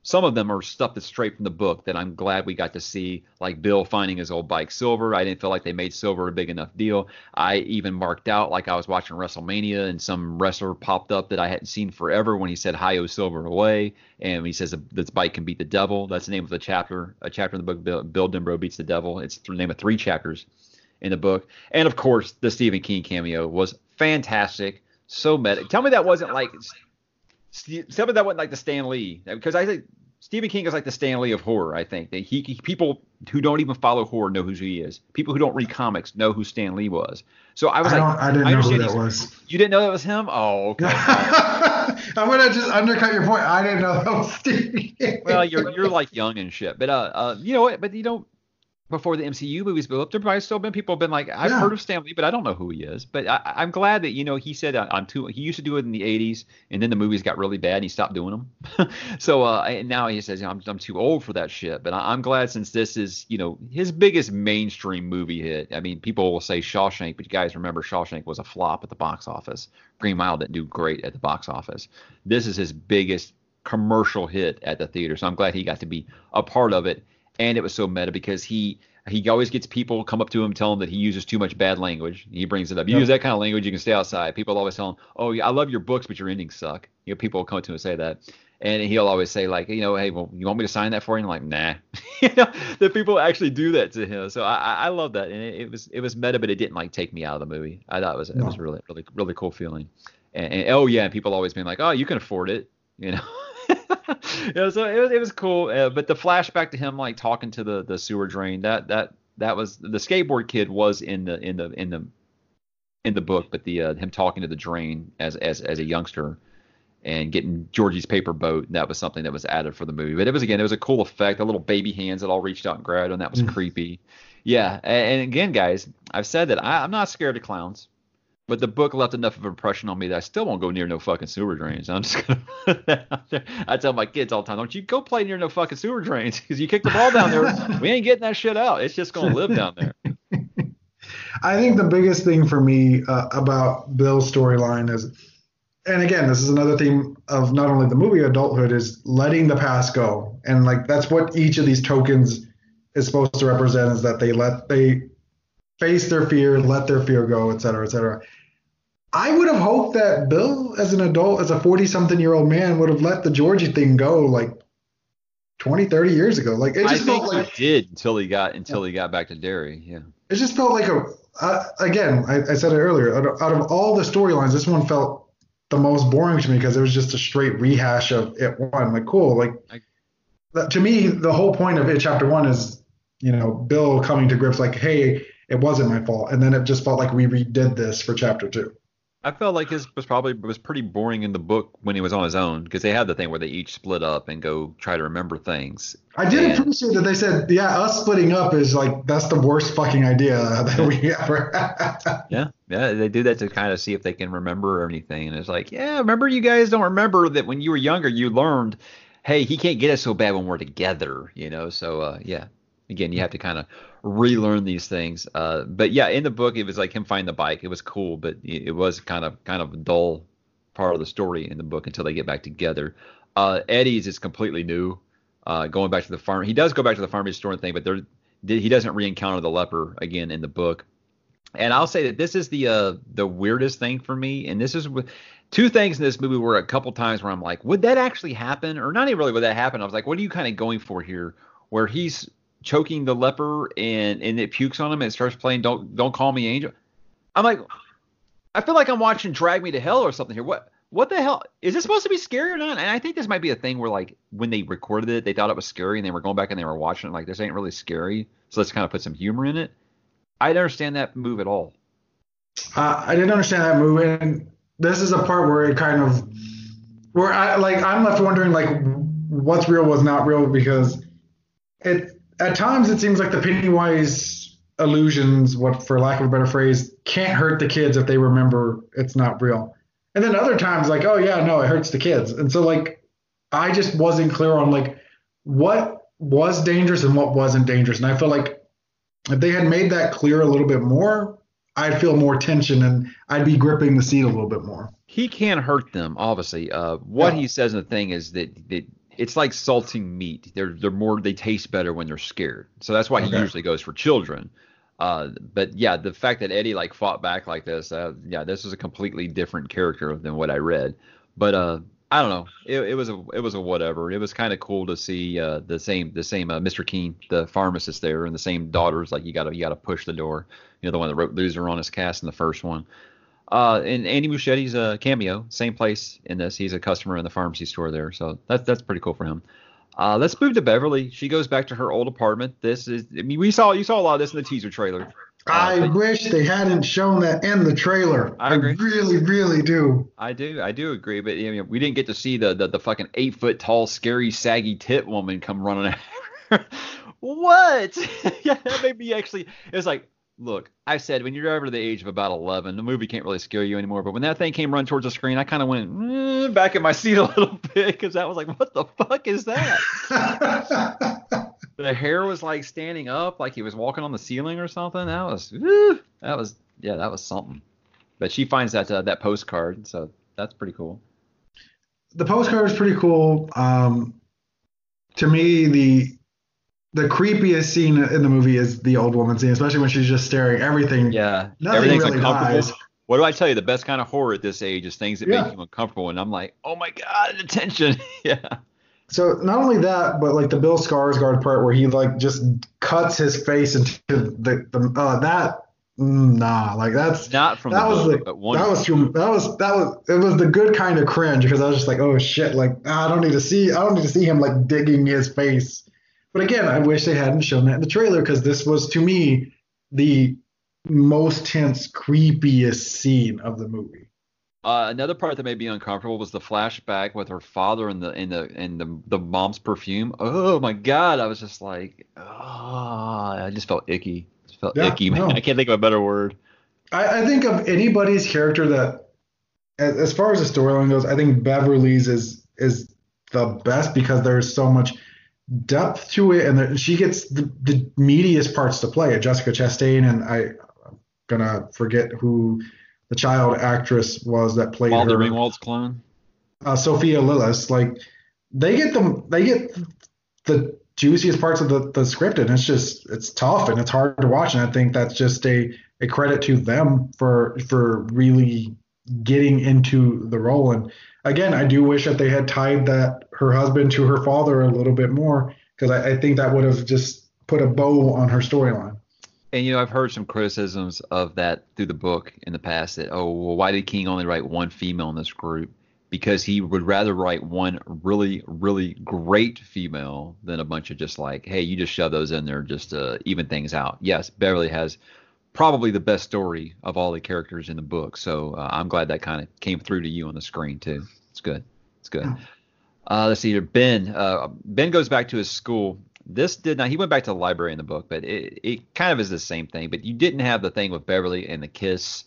some of them are stuff that's straight from the book that I'm glad we got to see, like Bill finding his old bike Silver. I didn't feel like they made Silver a big enough deal. I even marked out like I was watching WrestleMania and some wrestler popped up that I hadn't seen forever when he said "Hi-Yo Silver away," and he says this bike can beat the devil. That's the name of the chapter, a chapter in the book. Bill, Bill beats the devil. It's the name of three chapters in the book, and of course the Stephen King cameo was fantastic. So meta. Tell me that wasn't like Steve, tell me that wasn't like the Stan Lee because I think Stephen King is like the Stan Lee of horror. I think that he, he people who don't even follow horror know who he is. People who don't read comics know who Stan Lee was. So I was I, like, I didn't know who that was. You didn't know that was him? Oh, okay. I'm gonna just undercut your point. I didn't know that was Stevie. well, you're you're like young and shit, but uh, uh, you know what? But you don't. Before the MCU movies built up, there probably still been people have been like, I've Yeah. heard of Stan Lee, but I don't know who he is. But I, I'm glad that you know he said uh, I'm too. He used to do it in the '80s, and then the movies got really bad, and he stopped doing them. so uh, and now he says I'm I'm too old for that shit. But I, I'm glad since this is you know his biggest mainstream movie hit. I mean, people will say Shawshank, but you guys remember Shawshank was a flop at the box office. Green Mile didn't do great at the box office. This is his biggest commercial hit at the theater. So I'm glad he got to be a part of it. And it was so meta because he he always gets people come up to him tell him that he uses too much bad language. He brings it up. You Yep. use that kind of language, you can stay outside. People always tell him, "Oh, yeah, I love your books, but your endings suck." You know, people will come up to him and say that, and he'll always say like, you know, hey, well, you want me to sign that for you? And I'm like, nah. you know, that people actually do that to him. So I, I love that, and it, it was it was meta, but it didn't like take me out of the movie. I thought it was it was really really really cool feeling. And, and oh yeah, and people always being like, oh, you can afford it, you know. yeah, so it was, it was cool. Uh, but the flashback to him like talking to the the sewer drain that that that was the skateboard kid was in the in the in the in the book, but the uh, him talking to the drain as as as a youngster and getting Georgie's paper boat and that was something that was added for the movie. But it was again it was a cool effect. The little baby hands that all reached out and grabbed and that was Mm. creepy. Yeah, a- and, again, guys, I've said that I, I'm not scared of clowns. But the book left enough of an impression on me that I still won't go near no fucking sewer drains. I'm just gonna put that out there. I tell my kids all the time, don't you go play near no fucking sewer drains because you kick the ball down there, we ain't getting that shit out. It's just gonna live down there. I think the biggest thing for me uh, about Bill's storyline is, and again, this is another theme of not only the movie adulthood is letting the past go, and like that's what each of these tokens is supposed to represent is that they let they face their fear, let their fear go, et cetera, et cetera. I would have hoped that Bill, as an adult, as a 40 something year old man, would have let the Georgie thing go like 20, 30 years ago. Like it I just think felt like he did until he got until he got back to Derry. Yeah. it just felt like a uh, again I, I said it earlier out of, out of all the storylines this one felt the most boring to me because it was just a straight rehash of it one like cool like I- to me the whole point of it chapter one is you know bill coming to grips like hey it wasn't my fault and then it just felt like we redid this for chapter two I felt like his was probably was pretty boring in the book when he was on his own because they had the thing where they each split up and go try to remember things. I did And- appreciate that they said, yeah, us splitting up is like that's the worst fucking idea that we ever had. Yeah, yeah, they do that to kind of see if they can remember or anything. And it's like, yeah, remember you guys don't remember that when you were younger you learned, hey, he can't get us so bad when we're together, you know. So uh, yeah, again, you have to kind of relearn these things. Uh, but yeah, in the book it was like him finding the bike. It was cool, but it was kind of kind of a dull part of the story in the book until they get back together. Uh, Eddie's is completely new. Uh, going back to the farm, he does go back to the pharmacy store and thing, but there he doesn't re-encounter the leper again in the book. And I'll say that this is the uh, the weirdest thing for me, and this is two things in this movie were a couple times where I'm like, would that actually happen, or not even really would that happen? I was like, what are you kind of going for here? Where he's choking the leper and and it pukes on him and starts playing "Don't Don't Call Me Angel." I'm like, I feel like I'm watching Drag Me to Hell or something here. What what the hell is this supposed to be scary or not? And I think this might be a thing where like when they recorded it, they thought it was scary and they were going back and they were watching it like this ain't really scary, so let's kind of put some humor in it. I didn't understand that move at all. Uh, I didn't understand that move, and this is a part where it kind of, where I like I'm left wondering like what's real, was not real, because it at times it seems like the Pennywise illusions, what for lack of a better phrase, can't hurt the kids if they remember it's not real, and then other times like oh yeah no it hurts the kids, and so like I just wasn't clear on like what was dangerous and what wasn't dangerous, and I feel like if they had made that clear a little bit more, I'd feel more tension and I'd be gripping the seat a little bit more. He can't hurt them, obviously. Uh, what Yeah. he says in the thing is that, that it's like salting meat. They're they're more they taste better when they're scared. So that's why he usually goes for children. Uh, but yeah, the fact that Eddie like fought back like this, uh, yeah, this is a completely different character than what I read. But uh, I don't know. It, it was a it was a whatever. It was kind of cool to see uh, the same the same uh, Mr. Keene, the pharmacist there, and the same daughters. Like you gotta you gotta push the door. You know the one that wrote Loser on his cast in the first one. Uh, and Andy Muschietti's a cameo, same place in this. He's a customer in the pharmacy store there, so that's that's pretty cool for him. Uh, let's move to Beverly. She goes back to her old apartment. This is, I mean, we saw you saw a lot of this in the teaser trailer. I but- wish they hadn't shown that in the trailer. I agree. really, really do. I do, I do agree, but I mean, we didn't get to see the the, the fucking eight foot tall, scary, saggy tit woman come running out. what? yeah, that made me actually. It was like, look, I said when you're over the age of about 11, the movie can't really scare you anymore. But when that thing came run towards the screen, I kind of went eh, back in my seat a little bit because that was like, what the fuck is that? the hair was like standing up, like he was walking on the ceiling or something. That was, whew, that was, yeah, that was something. But she finds that uh, that postcard, so that's pretty cool. the postcard is pretty cool. Um, to me, the the creepiest scene in the movie is the old woman scene, especially when she's just staring. Everything. Yeah, Nothing everything's really uncomfortable. dies. What do I tell you? The best kind of horror at this age is things that Yeah. make you uncomfortable, and I'm like, oh my god, the tension. yeah, So not only that, but like the Bill Skarsgård part where he like just cuts his face into the the uh, that mm, nah like that's not from that was book, one. that was too, that was that was it was the good kind of cringe because I was just like oh shit like I don't need to see I don't need to see him like digging his face. But again, I wish they hadn't shown that in the trailer because this was to me the most tense, creepiest scene of the movie. Uh, another part that made me uncomfortable was the flashback with her father and the and the and the the mom's perfume. Oh my god, I was just like, oh, I just felt icky. Just felt Yeah, icky, man. no. I can't think of a better word. I, I think of anybody's character that, as, as far as the storyline goes, I think Beverly's is is the best because there's so much depth to it, and she gets the, the meatiest parts to play. Jessica Chastain, and I, I'm gonna forget who the child actress was that played Walter her. Ringwald's clone. uh, Sophia Lillis, like they get them, they get the juiciest parts of the, the script, and it's just it's tough and it's hard to watch. And I think that's just a, a credit to them for for really getting into the role. And again, I do wish that they had tied that her husband to her father a little bit more because I, I think that would have just put a bow on her storyline. And you know, I've heard some criticisms of that through the book in the past. That oh, well, why did King only write one female in this group? Because he would rather write one really, really great female than a bunch of just like, hey, you just shove those in there just to even things out. Yes, Beverly has probably the best story of all the characters in the book. So uh, I'm glad that kind of came through to you on the screen too. It's good. It's good. Uh, let's see here. Ben. Uh, ben goes back to his school. This did not. He went back to the library in the book, but it, it kind of is the same thing. But you didn't have the thing with Beverly and the kiss,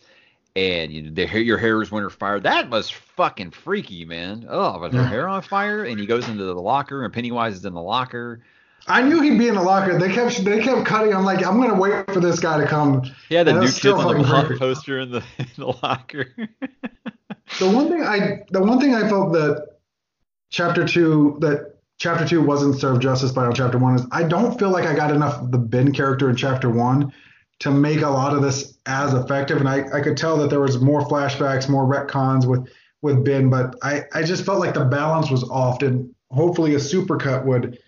and you know, the your hair is winter fire. That was fucking freaky, man. Oh, was her hair on fire? And he goes into the locker, and Pennywise is in the locker. I knew he'd be in the locker. They kept they kept cutting. I'm like, I'm gonna wait for this guy to come. Yeah, the new kids on the fucking poster in the in the locker. The one thing I the one thing I felt that chapter two that chapter two wasn't served justice by on chapter one is I don't feel like I got enough of the Ben character in chapter one to make a lot of this as effective. And I, I could tell that there was more flashbacks, more retcons with with Ben, but I, I just felt like the balance was off and hopefully a supercut would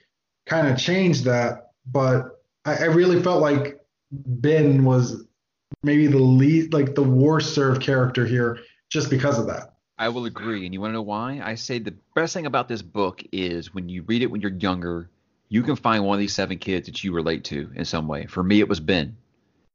kind of changed that. But I, I really felt like Ben was maybe the least like the worst served character here just because of that. I will agree. And you want to know why? I say the best thing about this book is when you read it when you're younger, you can find one of these seven kids that you relate to in some way. For me, it was Ben.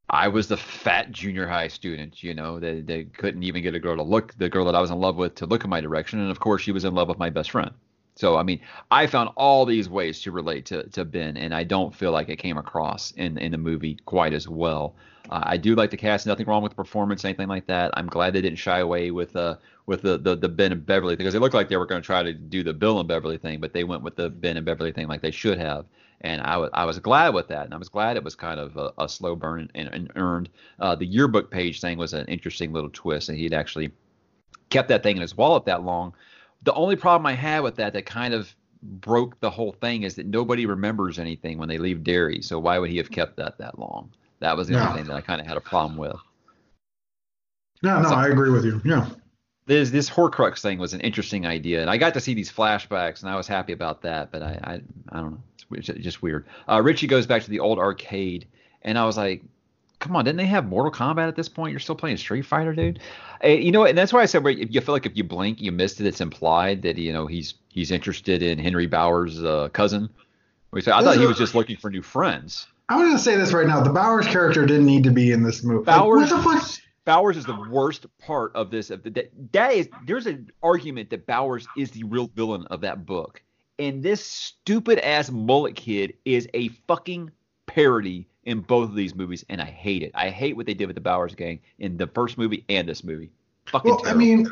I was the fat junior high student, you know, that, that couldn't even get a girl to look, the girl that I was in love with to look in my direction. And of course, she was in love with my best friend. So, I mean, I found all these ways to relate to, to Ben, and I don't feel like it came across in, in the movie quite as well. Uh, I do like the cast. Nothing wrong with the performance, anything like that. I'm glad they didn't shy away with uh with the the, the Ben and Beverly thing because it looked like they were going to try to do the Bill and Beverly thing, but they went with the Ben and Beverly thing like they should have. And I was I was glad with that, and I was glad it was kind of a, a slow burn and, and earned. Uh, the yearbook page thing was an interesting little twist, and he'd actually kept that thing in his wallet that long. The only problem I had with that that kind of broke the whole thing is that nobody remembers anything when they leave Derry. So why would he have kept that that long? That was the Yeah. only thing that I kind of had a problem with. No, no, So- I agree with you. Yeah. This this Horcrux thing was an interesting idea, and I got to see these flashbacks, and I was happy about that. But I I, I don't know, it's, it's just weird. Uh, Richie goes back to the old arcade, and I was like, come on, didn't they have Mortal Kombat at this point? You're still playing Street Fighter, dude. Uh, you know, and that's why I said, where if you feel like if you blink, you missed it. It's implied that you know he's he's interested in Henry Bowers' uh, cousin. I thought he was just looking for new friends. I'm gonna say this right now. The Bowers character didn't need to be in this movie. Like, Bowers, what the fuck? Bowers is the worst part of this. Of the, that, that is, there's an argument that Bowers is the real villain of that book, and this stupid ass mullet kid is a fucking parody in both of these movies, and I hate it. I hate what they did with the Bowers gang in the first movie and this movie. Fucking Well, I mean,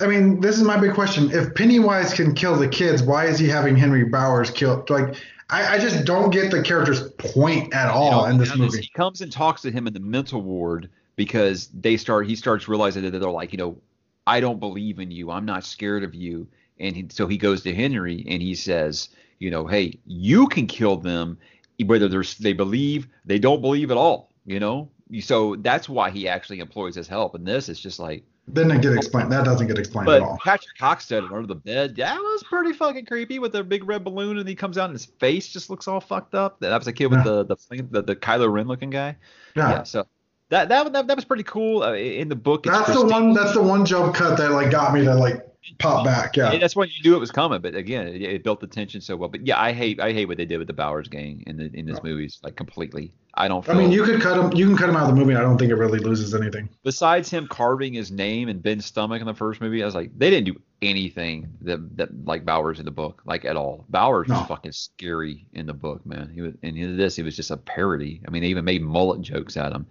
I mean, this is my big question. If Pennywise can kill the kids, why is he having Henry Bowers killed? Like, I, I just don't get the character's point at all You know, in this movie. He comes and talks to him in the mental ward because they start. He starts realizing that they're like, you know, I don't believe in you. I'm not scared of you. And he, so he goes to Henry and he says, you know, hey, you can kill them, whether there's they believe, they don't believe at all. You know, so that's why he actually employs his help. And this is just like, Didn't get explained. That doesn't get explained at but all. Patrick Hockstead under the bed, that was pretty fucking creepy with the big red balloon, and he comes out and his face just looks all fucked up. That was a kid with Yeah. the the the, the Kylo Ren looking guy. Yeah. Yeah, so that that that, that was pretty cool. Uh, in the book, it's That's the one. That's the one jump cut that like got me to like pop back. Yeah. And that's when you knew it was coming. But again, it, it built the tension so well. But yeah, I hate I hate what they did with the Bowers gang in the in this movies like completely. I don't. I mean, you could cut him. You can cut him out of the movie. I don't think it really loses anything. besides him carving his name in Ben's stomach in the first movie, I was like, they didn't do anything that that like Bowers in the book, like at all. Bowers No. was fucking scary in the book, man. He was and in this, he was just a parody. I mean, they even made mullet jokes at him,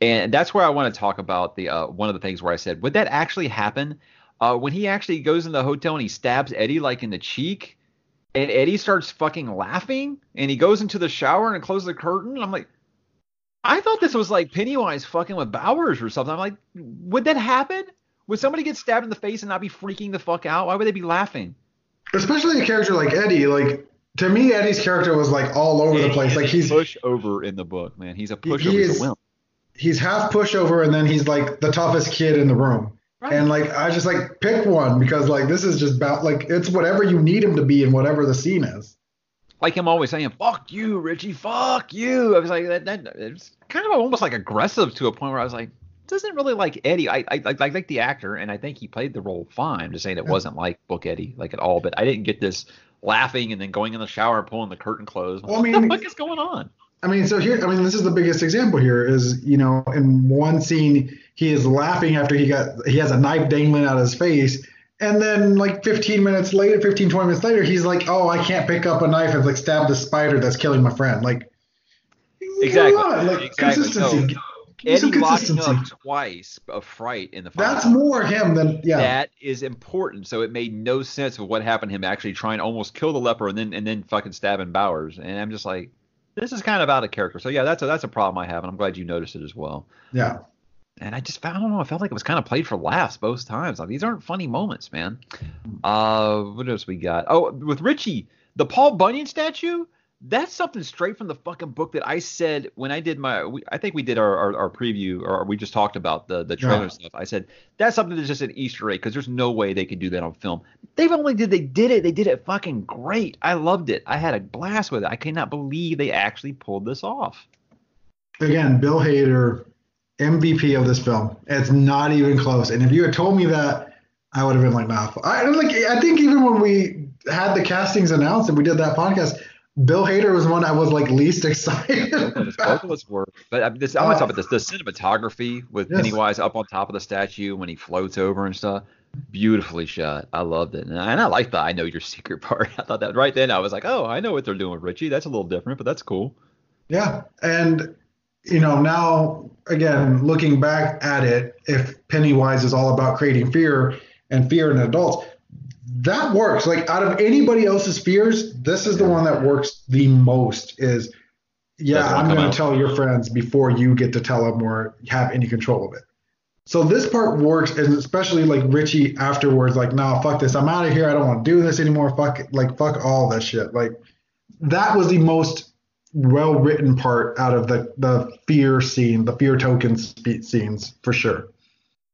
and that's where I want to talk about the uh, one of the things where I said, would that actually happen? Uh, when he actually goes in the hotel and he stabs Eddie like in the cheek, and Eddie starts fucking laughing, and he goes into the shower and closes the curtain. I'm like, I thought this was like Pennywise fucking with Bowers or something. I'm like, would that happen? Would somebody get stabbed in the face and not be freaking the fuck out? Why would they be laughing? Especially a character like Eddie. Like to me, Eddie's character was like all over the place. Like he's push over in the book, man. He's a pushover. he is- he's half pushover, and then he's like the toughest kid in the room. Right. And like I just like pick one because like this is just about like it's whatever you need him to be in whatever the scene is. Like him always saying, "Fuck you, Richie. Fuck you." I was like, that. that it's kind of almost like aggressive to a point where I was like, doesn't really like Eddie. I I, I like the actor, and I think he played the role fine. I'm just saying it wasn't like Book Eddie like at all. But I didn't get this laughing and then going in the shower and pulling the curtain closed. Well, I what the fuck is going on? I mean, so here, I mean, this is the biggest example here is, you know, in one scene, he is laughing after he got, he has a knife dangling out of his face. And then like 15 minutes later, 15, 20 minutes later, he's like, oh, I can't pick up a knife and like stab the spider that's killing my friend. Like, Exactly. Like, Exactly. consistency. So, Eddie locking up twice of fright in the final That's more him than, yeah. That is important. So it made no sense of what happened to him actually trying to almost kill the leper and then and then fucking stabbing Bowers. And I'm just like, this is kind of out of character. So yeah, that's a that's a problem I have, and I'm glad you noticed it as well. yeah. And I just found, I don't know, I felt like it was kind of played for laughs both times. Like these aren't funny moments, man. Uh, what else we got? Oh, with Richie, the Paul Bunyan statue. That's something straight from the fucking book that I said when I did my. We, I think we did our, our, our preview, or we just talked about the the trailer Yeah. stuff. I said that's something that's just an Easter egg because there's no way they could do that on film. They've only did they did it. They did it fucking great. I loved it. I had a blast with it. I cannot believe they actually pulled this off. again, Bill Hader, MVP of this film. It's not even close. And if you had told me that, I would have been like, nah. I like. I think even when we had the castings announced and we did that podcast, Bill Hader was one I was like least excited. Both of us- about. both of us were. But I'm, this, I'm gonna talk about this. The cinematography with Yes. Pennywise up on top of the statue when he floats over and stuff. Beautifully shot. I loved it, and I, and I like the "I know your secret" part. I thought that right then. I was like, "Oh, I know what they're doing with Richie. That's a little different, but that's cool." Yeah, and you know now again looking back at it, if Pennywise is all about creating fear and fear in adults, that works. Like out of anybody else's fears, this is the one that works the most. Is yeah, I'm going to tell your friends before you get to tell them or have any control of it. So this part works, and especially like Richie afterwards, like, nah, fuck this, I'm out of here. I don't want to do this anymore. Fuck, it. like, fuck all that shit. Like, that was the most well written part out of the the fear scene, the fear token spe- scenes for sure.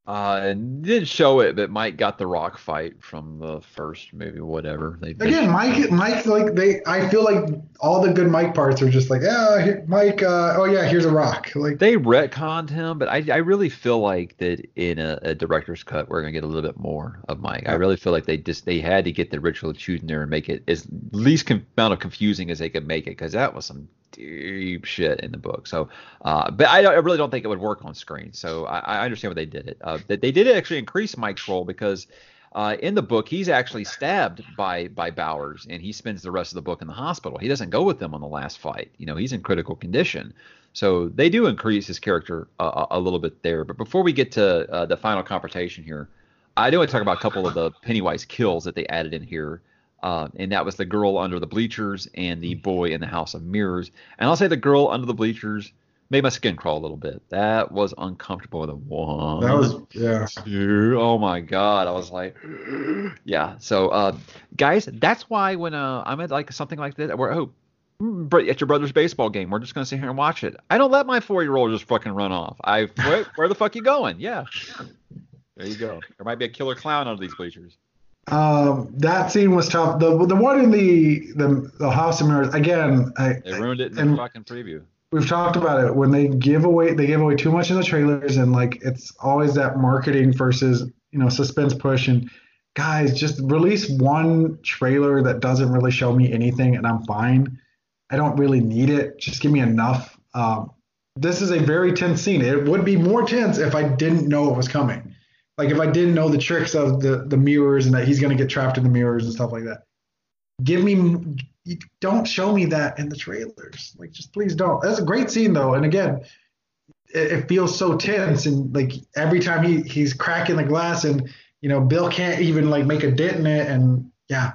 Uh, and didn't show it, but Mike got the rock fight from the first movie, whatever. They Again, Mike, Mike, like they, I feel like all the good Mike parts are just like, yeah, here, Mike, uh, oh yeah, here's a rock. Like, they retconned him, but I, I really feel like that in a, a director's cut we're gonna get a little bit more of Mike. I really feel like they just they had to get the ritual Chüd in there and make it as least com- amount of confusing as they could make it because that was some deep shit in the book. So, uh, but I, I really don't think it would work on screen. So I, I understand why they did it. Uh, they did actually increase Mike's role because. Uh, in the book, he's actually stabbed by by Bowers, and he spends the rest of the book in the hospital. He doesn't go with them on the last fight. You know, he's in critical condition. So they do increase his character a a little bit there. But before we get to uh, the final confrontation here, I do want to talk about a couple of the Pennywise kills that they added in here. Uh, and that was the girl under the bleachers and the boy in the House of Mirrors. And I'll say the girl under the bleachers made my skin crawl a little bit. That was uncomfortable. The one, that was, yeah. two, oh my god, I was like, yeah. So, uh, guys, that's why when uh, I'm at like something like that, where oh, mm, at your brother's baseball game, we're just gonna sit here and watch it. I don't let my four year old just fucking run off. I where, where the fuck you going? Yeah, there you go. There might be a killer clown under these bleachers. Um, that scene was tough. The the one in the the, the House of Mirrors again. I, They ruined it in the fucking preview. we've talked about it when they give away they give away too much in the trailers and like it's always that marketing versus you know suspense push and guys just release one trailer that doesn't really show me anything and i'm fine i don't really need it just give me enough um, this is a very tense scene it would be more tense if i didn't know it was coming like if i didn't know the tricks of the the mirrors and that he's going to get trapped in the mirrors and stuff like that give me don't show me that in the trailers. Like just please don't. That's a great scene though. And again it, it feels so tense and like every time he he's cracking the glass and you know bill can't even like make a dent in it. And yeah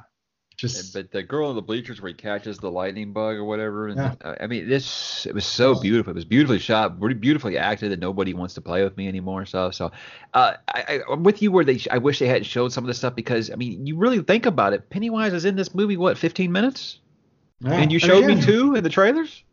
just But the girl in the bleachers where he catches the lightning bug or whatever, and Yeah. uh, I mean, this it was so beautiful. It was beautifully shot, really beautifully acted, and nobody wants to play with me anymore. So, so uh, I, I'm with you where they. I wish they hadn't showed some of this stuff because I mean, you really think about it. Pennywise is in this movie what 15 minutes, yeah. and you showed me two in the trailers.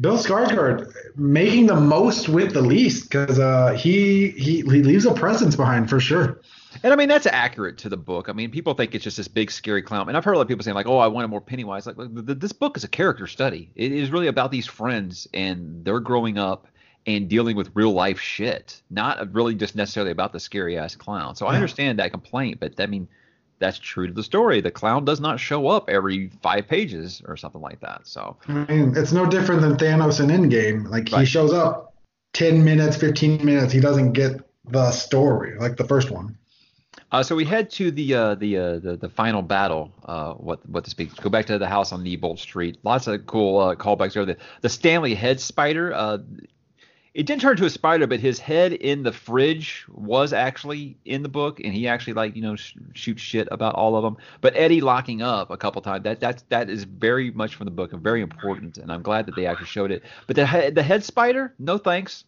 bill skarsgård making the most with the least because uh he he he leaves a presence behind for sure And I mean, that's accurate to the book. I mean, people think it's just this big scary clown. And I've heard a lot of people saying like, "Oh, I wanted more Pennywise." Like, this book is a character study. It is really about these friends and they're growing up and dealing with real life shit, not really just necessarily about the scary ass clown. So I understand that complaint, but I mean, that's true to the story. The clown does not show up every five pages or something like that. So I mean, it's no different than Thanos in Endgame. Like he shows up 10 minutes, 15 minutes. He doesn't get the story like the first one. Uh, so we head to the uh, the, uh, the the final battle. Uh, what what to speak? Go back to the house on Neibolt Street. Lots of cool uh, callbacks there. The the Stanley head spider. Uh, it didn't turn into a spider, but his head in the fridge was actually in the book, and he actually like you know sh- shoots shit about all of them. But Eddie locking up a couple times that that that is very much from the book and very important, and I'm glad that they actually showed it. But the the head spider, no thanks.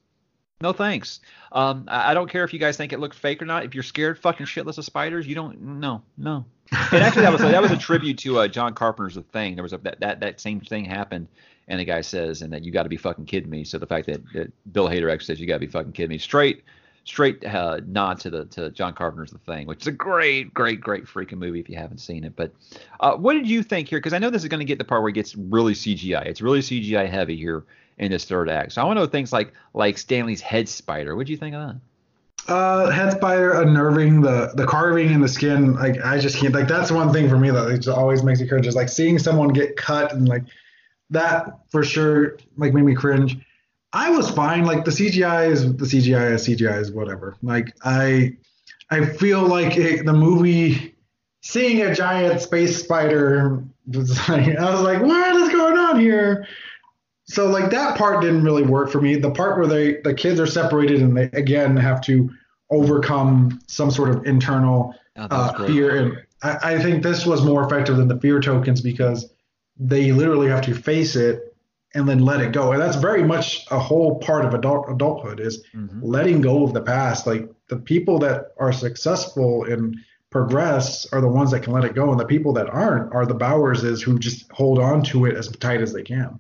No thanks. Um, I, I don't care if you guys think it looked fake or not. If you're scared fucking shitless of spiders, you don't. No, no. And actually, that was that was a tribute to uh, John Carpenter's The Thing. There was a that that, that same thing happened, and the guy says, and that you got to be fucking kidding me. So the fact that, that Bill Hader actually says you got to be fucking kidding me, straight straight uh, nod to the to John Carpenter's The Thing, which is a great, great, great freaking movie if you haven't seen it. But uh, what did you think here? Because I know this is going to get the part where it gets really CGI. It's really CGI heavy here in this third act. So I want to know things like like Stanley's head spider. What do you think of that? Uh, head spider unnerving the the carving in the skin. Like I just can't. Like that's one thing for me that just always makes me cringe. Is like seeing someone get cut and like that for sure like made me cringe. I was fine. Like the CGI is the CGI is CGI is whatever. Like I I feel like it, the movie seeing a giant space spider was like I was like what is going on here? So like that part didn't really work for me. The part where they the kids are separated and they again have to overcome some sort of internal Oh, uh, fear, and I, I think this was more effective than the fear tokens because they literally have to face it and then let it go, and that's very much a whole part of adult adulthood is Mhm. letting go of the past. Like the people that are successful and progress are the ones that can let it go, and the people that aren't are the Bowerses who just hold on to it as tight as they can.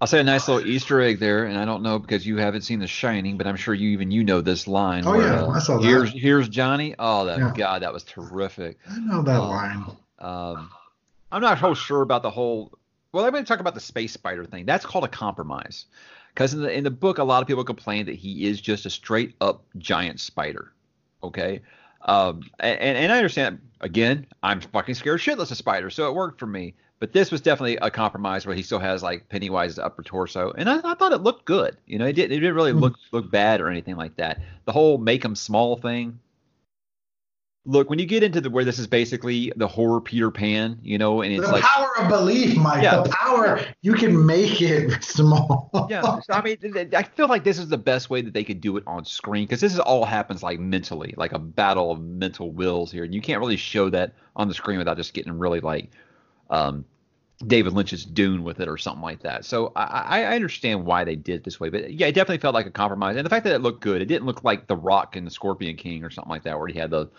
I'll say a nice little Easter egg there, and I don't know because you haven't seen The Shining, but I'm sure you even you know this line. Oh, where, yeah, uh, I saw that. Here's here's Johnny. Oh, that Yeah. God, that was terrific. I know that Oh. line. Um, I'm not so sure about the whole. Well, I'm going to talk about the space spider thing. That's called a compromise, because in the in the book, a lot of people complain that he is just a straight up giant spider. Okay, um, and and I understand. Again, I'm fucking scared shitless of spiders, so it worked for me. But this was definitely a compromise where he still has like Pennywise's upper torso, and I, I thought it looked good. You know, it didn't it didn't really look look bad or anything like that. The whole make him small thing, look when you get into the where this is basically the horror Peter Pan, you know, and it's the like power of belief, Mike. Yeah. The power you can make it small. yeah, so, I mean, I feel like this is the best way that they could do it on screen because this is all happens like mentally, like a battle of mental wills here, and you can't really show that on the screen without just getting really like um, David Lynch's Dune with it or something like that. So I, I I understand why they did it this way, but yeah, it definitely felt like a compromise, and the fact that it looked good, it didn't look like The Rock and the Scorpion King or something like that, where he had the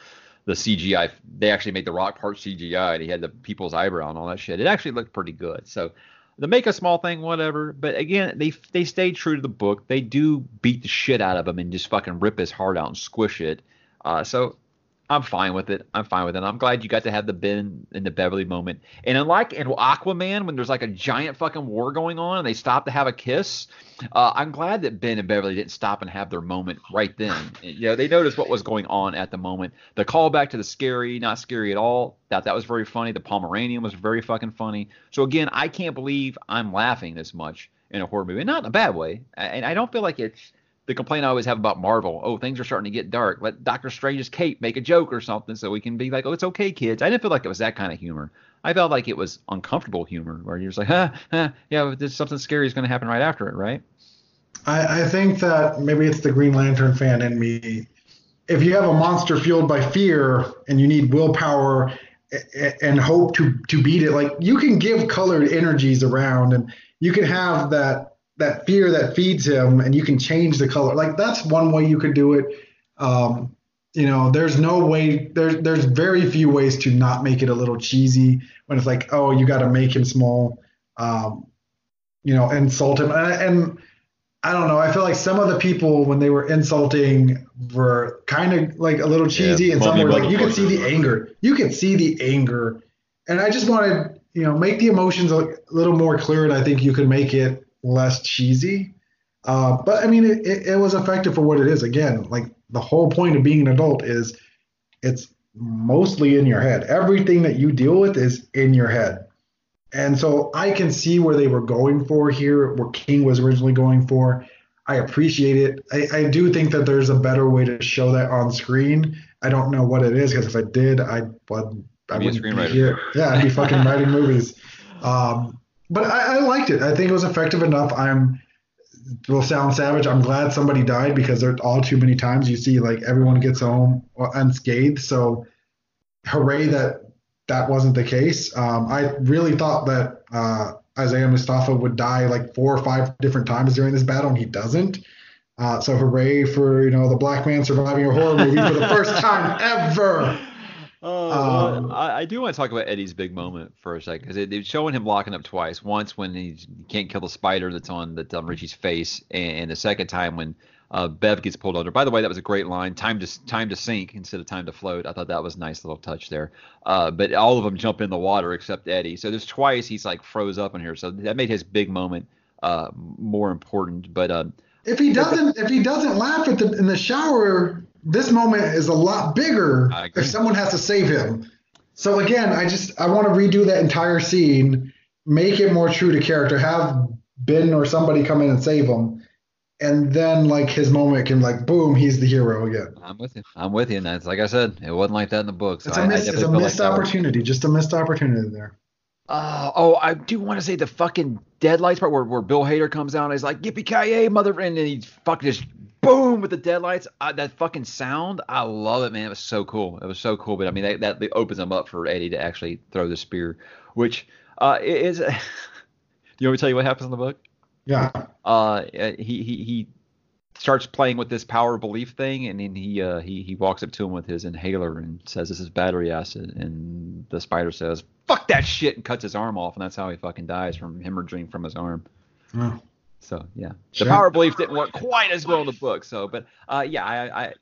the CGI. They actually made the Rock part CGI, and he had the people's eyebrow and all that shit. It actually looked pretty good. So the make a small thing, whatever. But again, they they stayed true to the book. They do beat the shit out of him and just fucking rip his heart out and squish it. Uh, so I'm fine with it. I'm fine with it. I'm glad you got to have the Ben and the Beverly moment. And unlike in Aquaman, when there's like a giant fucking war going on and they stop to have a kiss, uh, I'm glad that Ben and Beverly didn't stop and have their moment right then. You know, they noticed what was going on at the moment. The callback to the scary, not scary at all. That that was very funny. The Pomeranian was very fucking funny. So again, I can't believe I'm laughing this much in a horror movie, not in a bad way. And I don't feel like it's the complaint I always have about Marvel. Oh, things are starting to get dark. Let Doctor Strange's cape make a joke or something so we can be like, oh, it's okay, kids. I didn't feel like it was that kind of humor. I felt like it was uncomfortable humor where you're just like, huh, huh yeah, there's something scary is going to happen right after it, right? I, I think that maybe it's the Green Lantern fan in me. If you have a monster fueled by fear and you need willpower and hope to to beat it, like you can give colored energies around and you can have that that fear that feeds him and you can change the color. Like that's one way you could do it. Um, you know, there's no way there's there's very few ways to not make it a little cheesy when it's like, oh, you got to make him small. Um, you know, insult him and, and I don't know. I feel like some of the people when they were insulting were kind of like a little cheesy, Yeah, and some were like you could see the anger. You could see the anger, and I just wanted you know make the emotions a little more clear, and I think you could make it less cheesy. Uh, but I mean, it, it, it was effective for what it is. Again, like the whole point of being an adult is it's mostly in your head. Everything that you deal with is in your head. And so I can see where they were going for here, where King was originally going for. I appreciate it. I, I do think that there's a better way to show that on screen. I don't know what it is because if I did, I would. I Be a wouldn't be screenwriter. here. Yeah, I'd be fucking writing movies. Um, but I, I liked it. I think it was effective enough. I'm will sound savage. I'm glad somebody died because there all too many times you see like everyone gets home unscathed. So hooray that that wasn't the case. Um, I really thought that uh, Isaiah Mustafa would die like four or five different times during this battle, and he doesn't. Uh, so hooray for you know the black man surviving a horror movie for the first time ever. Oh, Um, well, I, I do want to talk about Eddie's big moment for a second because it, it's showing him locking up twice. Once when he can't kill the spider that's on that's on Richie's face, and, and the second time when uh, Bev gets pulled under. By the way, that was a great line. Time to time to sink instead of time to float. I thought that was a nice little touch there. Uh, but all of them jump in the water except Eddie. So there's twice he's like froze up in here. So that made his big moment uh, more important. But um, If he doesn't, if he doesn't laugh at the in the shower, this moment is a lot bigger. If someone has to save him. So again, I just I want to redo that entire scene, make it more true to character. Have Ben or somebody come in and save him, and then like his moment can like boom, he's the hero again. I'm with you. I'm with you. And that's like I said, it wasn't like that in the book. So It's I, a I miss, it's a feel like missed opportunity, just a missed opportunity there. Uh, oh, I do want to say the fucking deadlights part where, where Bill Hader comes out and he's like, Yippee ki mother, and then he fucking just boom with the deadlights. Uh, that fucking sound, I love it, man. It was so cool. It was so cool. But I mean, that, that opens them up for Eddie to actually throw the spear, which uh is. you want me to tell you what happens in the book? Yeah. uh he he he starts playing with this power belief thing and then he uh he he walks up to him with his inhaler and says this is battery acid and the spider says fuck that shit and cuts his arm off and that's how he fucking dies from hemorrhaging from his arm Oh. So yeah the Sure. power belief didn't work quite as well in the book so but uh yeah i i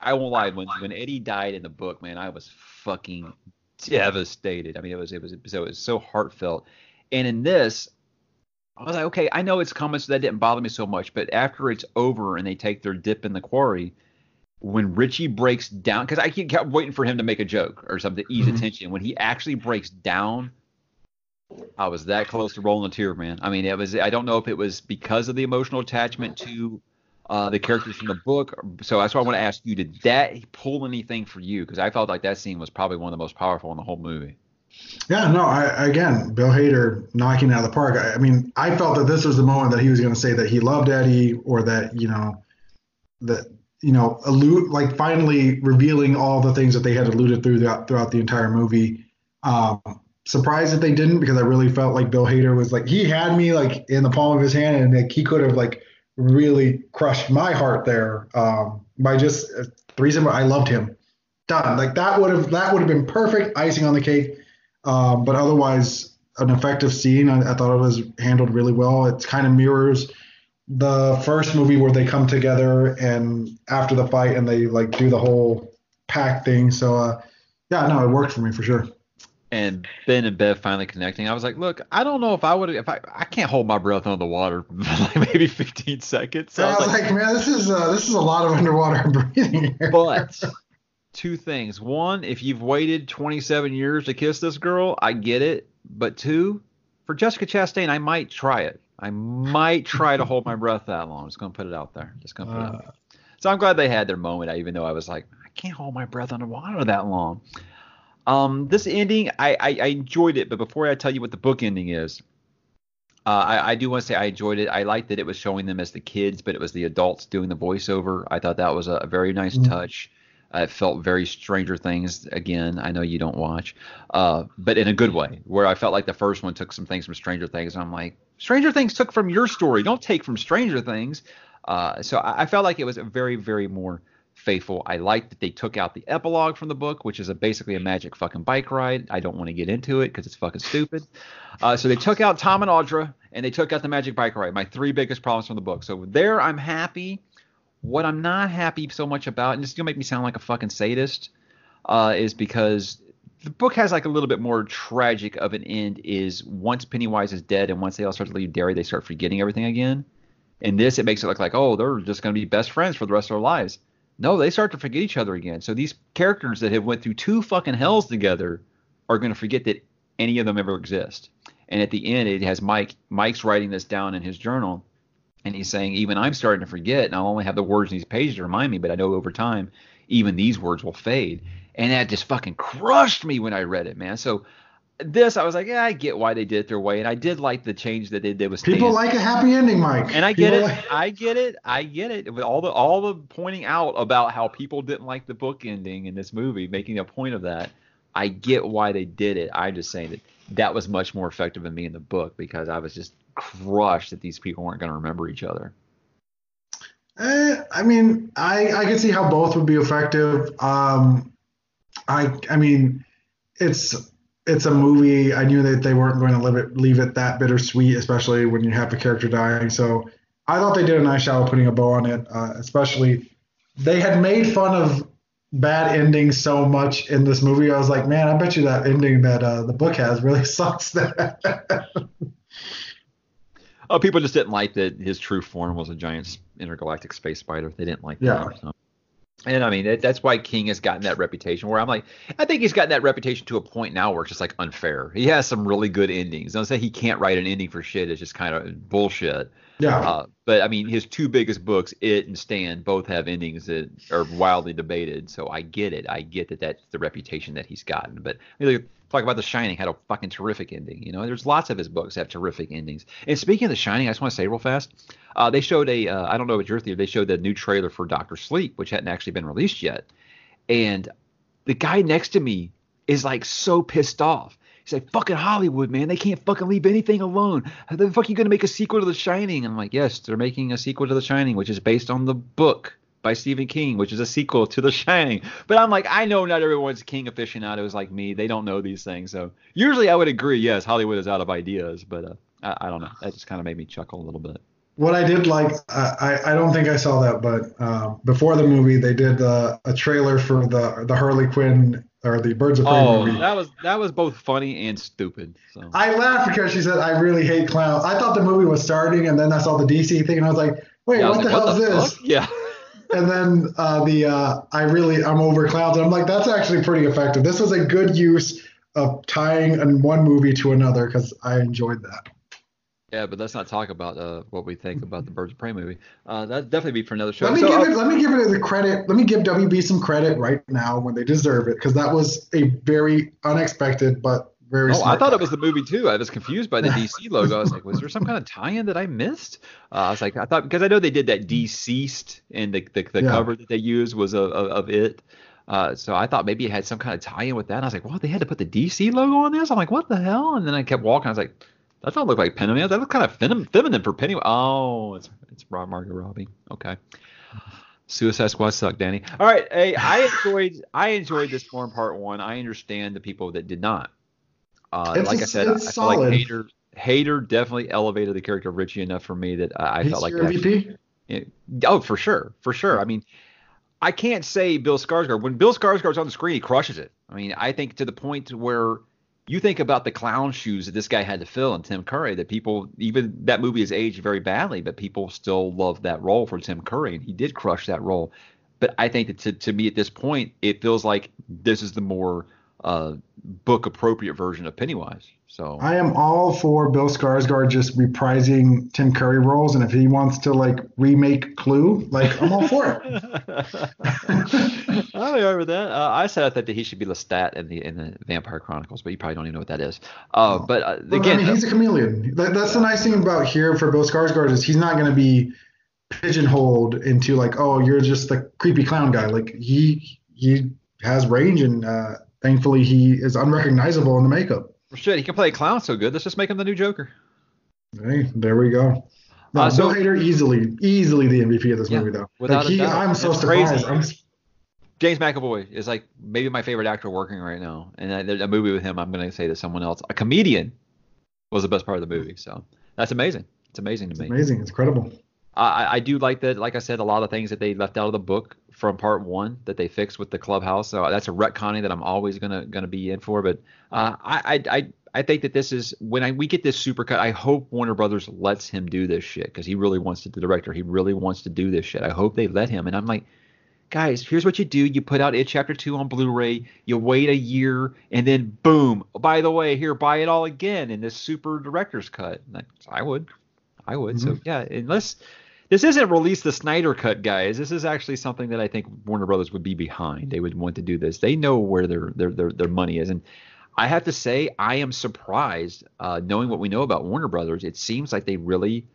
i won't lie when when eddie died in the book man i was fucking devastated i mean it was it was so it was so heartfelt and in this I was like, okay, I know it's coming, so that didn't bother me so much. But after it's over and they take their dip in the quarry, when Richie breaks down, because I kept waiting for him to make a joke or something to ease Mhm. attention. When he actually breaks down, I was that close to rolling a tear, man. I mean, it was. I don't know if it was because of the emotional attachment to uh, the characters from the book. So that's why I want to ask you: Did that pull anything for you? Because I felt like that scene was probably one of the most powerful in the whole movie. Yeah, no, I again, Bill Hader knocking it out of the park. I, I mean, I felt that this was the moment that he was going to say that he loved Eddie, or that you know, that you know, allude like finally revealing all the things that they had alluded through throughout, throughout the entire movie. Um, surprised that they didn't because I really felt like Bill Hader was like he had me like in the palm of his hand, and like he could have like really crushed my heart there um, by just the reason why I loved him. Done. Like that would have that would have been perfect icing on the cake. Um, but otherwise, an effective scene. I, I thought it was handled really well. It kind of mirrors the first movie where they come together and after the fight and they like do the whole pack thing. So uh, yeah, no, it worked for me for sure. And Ben and Bev finally connecting, I was like, look, I don't know if I would if I I can't hold my breath under the water for like maybe 15 seconds. So So I was like, man, this is uh, this is a lot of underwater breathing here. but two things. One, if you've waited 27 years to kiss this girl, I get it. But two, for Jessica Chastain, I might try it. I might try to hold my breath that long. Just gonna put it out there. Just gonna put it out there. So I'm glad they had their moment, even though I was like, I can't hold my breath underwater that long. Um, this ending, I, I, I enjoyed it, but before I tell you what the book ending is, uh, I, I do want to say I enjoyed it. I liked that it was showing them as the kids, but it was the adults doing the voiceover. I thought that was a, a very nice Mhm. touch. Uh, it felt very Stranger Things again. I know you don't watch, uh, but in a good way, where I felt like the first one took some things from Stranger Things. And I'm like, Stranger Things took from your story. Don't take from Stranger Things. Uh, so I, I felt like it was a very, very more faithful. I like that they took out the epilogue from the book, which is a, basically a magic fucking bike ride. I don't want to get into it because it's fucking stupid. Uh, so they took out Tom and Audra, and they took out the magic bike ride. My three biggest problems from the book. So there, I'm happy. What I'm not happy so much about, and this is gonna make me sound like a fucking sadist, uh, is because the book has like a little bit more tragic of an end. Is once Pennywise is dead, and once they all start to leave Derry, they start forgetting everything again. In this, it makes it look like oh, they're just gonna be best friends for the rest of their lives. No, they start to forget each other again. So these characters that have went through two fucking hells together are going to forget that any of them ever exist. And at the end, it has Mike. Mike's writing this down in his journal, and he's saying, even I'm starting to forget, and I'll only have the words in these pages to remind me, but I know over time, even these words will fade. And that just fucking crushed me when I read it, man. So this, I was like, yeah, I get why they did it their way, and I did like the change that they did with People like a happy ending, Mike. And I get People it. like- I get it. I get it. With all the all the pointing out about how people didn't like the book ending in this movie, making a point of that. I get why they did it. I'm just saying that that was much more effective than me in the book because I was just crushed that these people weren't going to remember each other. Eh, I mean, I I can see how both would be effective. Um, I I mean, it's it's a movie. I knew that they weren't going to leave it leave it that bittersweet, especially when you have a character dying. So I thought they did a nice job of putting a bow on it. Uh, especially they had made fun of bad endings so much in this movie. I was like, man, I bet you that ending that uh, the book has really sucks. Oh, people just didn't like that his true form was a giant intergalactic space spider. They didn't like Yeah. that. so. And I mean, that, that's why King has gotten that reputation. Where I'm like, I think he's gotten that reputation to a point now where it's just like unfair. He has some really good endings. Don't say he can't write an ending for shit. It's just kind of bullshit. yeah. Uh, but I mean, his two biggest books, It and Stand, both have endings that are wildly debated. So I get it. I get that that's the reputation that he's gotten. But I mean, talk about The Shining had a fucking terrific ending. You know, there's lots of his books have terrific endings. And speaking of The Shining, I just want to say real fast, uh, they showed a uh, I don't know what your theater. They showed the new trailer for Doctor Sleep, which hadn't actually been released yet. And the guy next to me is like so pissed off. He's like, fucking Hollywood, man. They can't fucking leave anything alone. How the fuck are you to make a sequel to The Shining? I'm like, yes, they're making a sequel to The Shining, which is based on the book by Stephen King, which is a sequel to The Shining. But I'm like, I know not everyone's King aficionados like me. They don't know these things. So usually I would agree, yes, Hollywood is out of ideas. But uh, I, I don't know. That just kind of made me chuckle a little bit. what I did like, I I don't think I saw that, but uh, before the movie, they did uh, a trailer for the the Harley Quinn or the Birds of Prey Oh, movie. that was that was both funny and stupid. So I laughed because she said, "I really hate clowns." I thought the movie was starting, and then I saw the DC thing, and I was like, "Wait, Yeah, I was like what the hell is this?" Yeah. And then uh, the uh, I really I'm over and I'm like, "That's actually pretty effective." This was a good use of tying in one movie to another because I enjoyed that. Yeah, but let's not talk about uh, what we think about the Birds of Prey movie. Uh, that'd definitely be for another show. Let me So, give uh, it. Let me give it the credit. Let me give WB some credit right now when they deserve it, because that was a very unexpected but very. Oh, I thought it was the movie too. I was confused by the DC logo. I was like, was there some kind of tie-in that I missed? Uh, I was like, I thought because I know they did that deceased, and the the, the Yeah. cover that they used was of, of, of it. Uh, so I thought maybe it had some kind of tie-in with that. And I was like, what? They had to put the DC logo on this? I'm like, what the hell? And then I kept walking. I was like, that don't look like Penny. That looks kind of feminine, feminine for Penny. Oh, it's it's Rob Margot Robbie. Okay. Suicide Squad sucked, Danny. All right, hey, I enjoyed I enjoyed this form part one. I understand the people that did not. Uh, like a- I said, I feel like. Hader Hader definitely elevated the character of Richie enough for me that I, I felt like that- MVP. yeah. Oh, for sure, for sure. I mean, I can't say Bill Skarsgård. When Bill Skarsgård's on the screen, he crushes it. I mean, I think to the point where you think about the clown shoes that this guy had to fill in Tim Curry, that people even that movie has aged very badly, but people still love that role for Tim Curry, and he did crush that role. But I think that to, to me at this point, it feels like this is the more uh, book appropriate version of Pennywise. So I am all for Bill Skarsgård just reprising Tim Curry roles, and if he wants to like remake Clue, like I'm all for it. I remember that. Uh, I said I thought that he should be Lestat in the in the Vampire Chronicles, but you probably don't even know what that is. Uh, but uh, Well, again, I mean, he's a chameleon. That, that's the nice thing about here for Bill Skarsgård is he's not going to be pigeonholed into like, oh, you're just the creepy clown guy. Like he he has range, and uh, thankfully he is unrecognizable in the makeup. shit, he can play a clown so good. Let's just make him the new Joker. Hey, there we go. No, Uh, so- Bill Hader easily easily the MVP of this Yeah, movie though. without like he. I'm so It's surprised. I'm, James McAvoy is like maybe my favorite actor working right now, and I, a movie with him. I'm going to say to someone else, a comedian, was the best part of the movie. So that's amazing. It's amazing to me. amazing. It's incredible. I, I do like that. Like I said, a lot of things that they left out of the book from part one that they fixed with the clubhouse. So that's a retconning that I'm always gonna gonna be in for. But uh, I, I I I think that this is when I we get this supercut. I hope Warner Brothers lets him do this shit because he really wants to. The director, he really wants to do this shit. I hope they let him. And I'm like, guys, here's what you do: you put out It Chapter Two on Blu-ray, you wait a year, and then boom. By the way, here, buy it all again in this super director's cut. I would, I would. Mm-hmm. So yeah, unless this isn't release the Snyder cut, guys. This is actually something that I think Warner Brothers would be behind. They would want to do this. They know where their their their, their money is, and I have to say, I am surprised, uh, knowing what we know about Warner Brothers. It seems like they really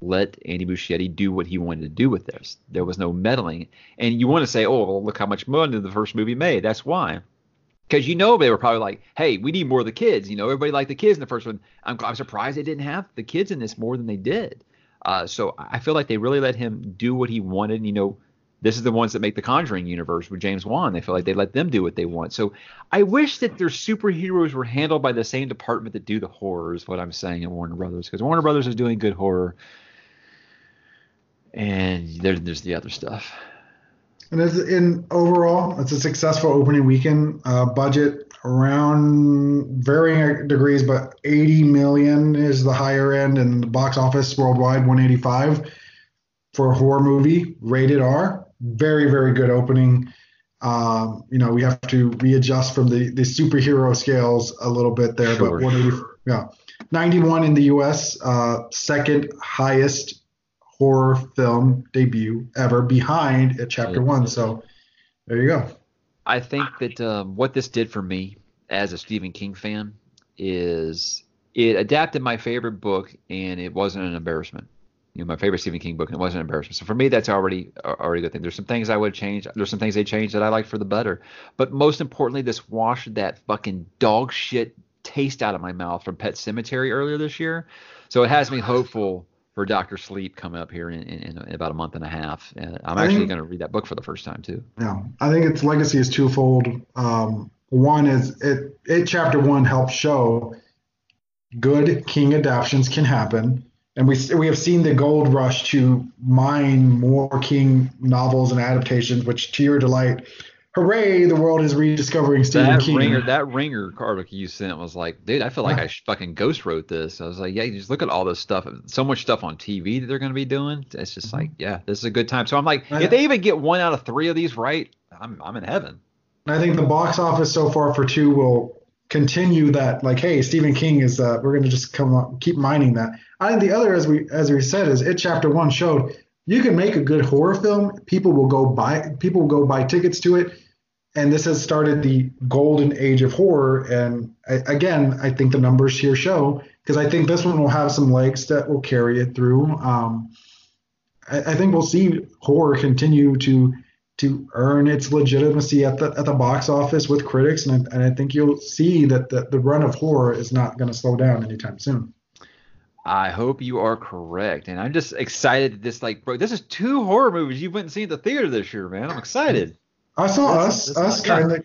let Andy Muschietti do what he wanted to do with this. There was no meddling. And you want to say, oh, well, look how much money the first movie made. That's why. Because you know they were probably like, hey, we need more of the kids. You know, everybody liked the kids in the first one. I'm, I'm surprised they didn't have the kids in this more than they did. Uh, so I feel like they really let him do what he wanted. and You know, this is the ones that make the Conjuring universe with James Wan. They feel like they let them do what they want. So I wish that their superheroes were handled by the same department that do the horrors. What I'm saying at Warner Brothers because Warner Brothers is doing good horror and there, there's the other stuff. And as in overall, it's a successful opening weekend. Uh, budget around varying degrees, but 80 million is the higher end, and the box office worldwide 185 for a horror movie, rated R. Very very good opening. Um, you know, we have to readjust from the the superhero scales a little bit there, sure. but 180, yeah, 91 in the U.S. Uh, second highest horror film debut ever behind at chapter one. So there you go. I think that um, what this did for me as a Stephen King fan is it adapted my favorite book and it wasn't an embarrassment. You know, my favorite Stephen King book and it wasn't an embarrassment. So for me, that's already already a good thing. There's some things I would change. There's some things they changed that I like for the better. But most importantly, this washed that fucking dog shit taste out of my mouth from Pet Sematary earlier this year. So it has me hopeful for Doctor Sleep coming up here in, in, in, about a month and a half. And I'm actually going to read that book for the first time too. Yeah, I think its legacy is twofold. Um, one is it, it chapter one helps show good King adaptations can happen, and we we have seen the gold rush to mine more King novels and adaptations, which to your delight hooray, the world is rediscovering Stephen that King. Ringer, that Ringer article you sent was like, dude, I feel like I fucking ghost wrote this. I was like, yeah, just look at all this stuff, so much stuff on TV that they're going to be doing. It's just like, yeah, this is a good time. So I'm like, if they even get one out of three of these right, I'm I'm in heaven. I think the box office so far for two will continue that. Like, hey, Stephen King is. Uh, we're going to just come on, keep mining that. I think the other, as we as we said, is it chapter one showed you can make a good horror film. People will go buy. People will go buy tickets to it and this has started the golden age of horror. And I, again, I think the numbers here show because I think this one will have some legs that will carry it through. Um, I, I, think we'll see horror continue to to earn its legitimacy at the at the box office with critics, and I, and I think you'll see that the, the run of horror is not going to slow down anytime soon. I hope you are correct, and I'm just excited. That this like, bro, this is two horror movies you went and seen at the theater this year, man. I'm excited. I saw that's, us, that's us kind of,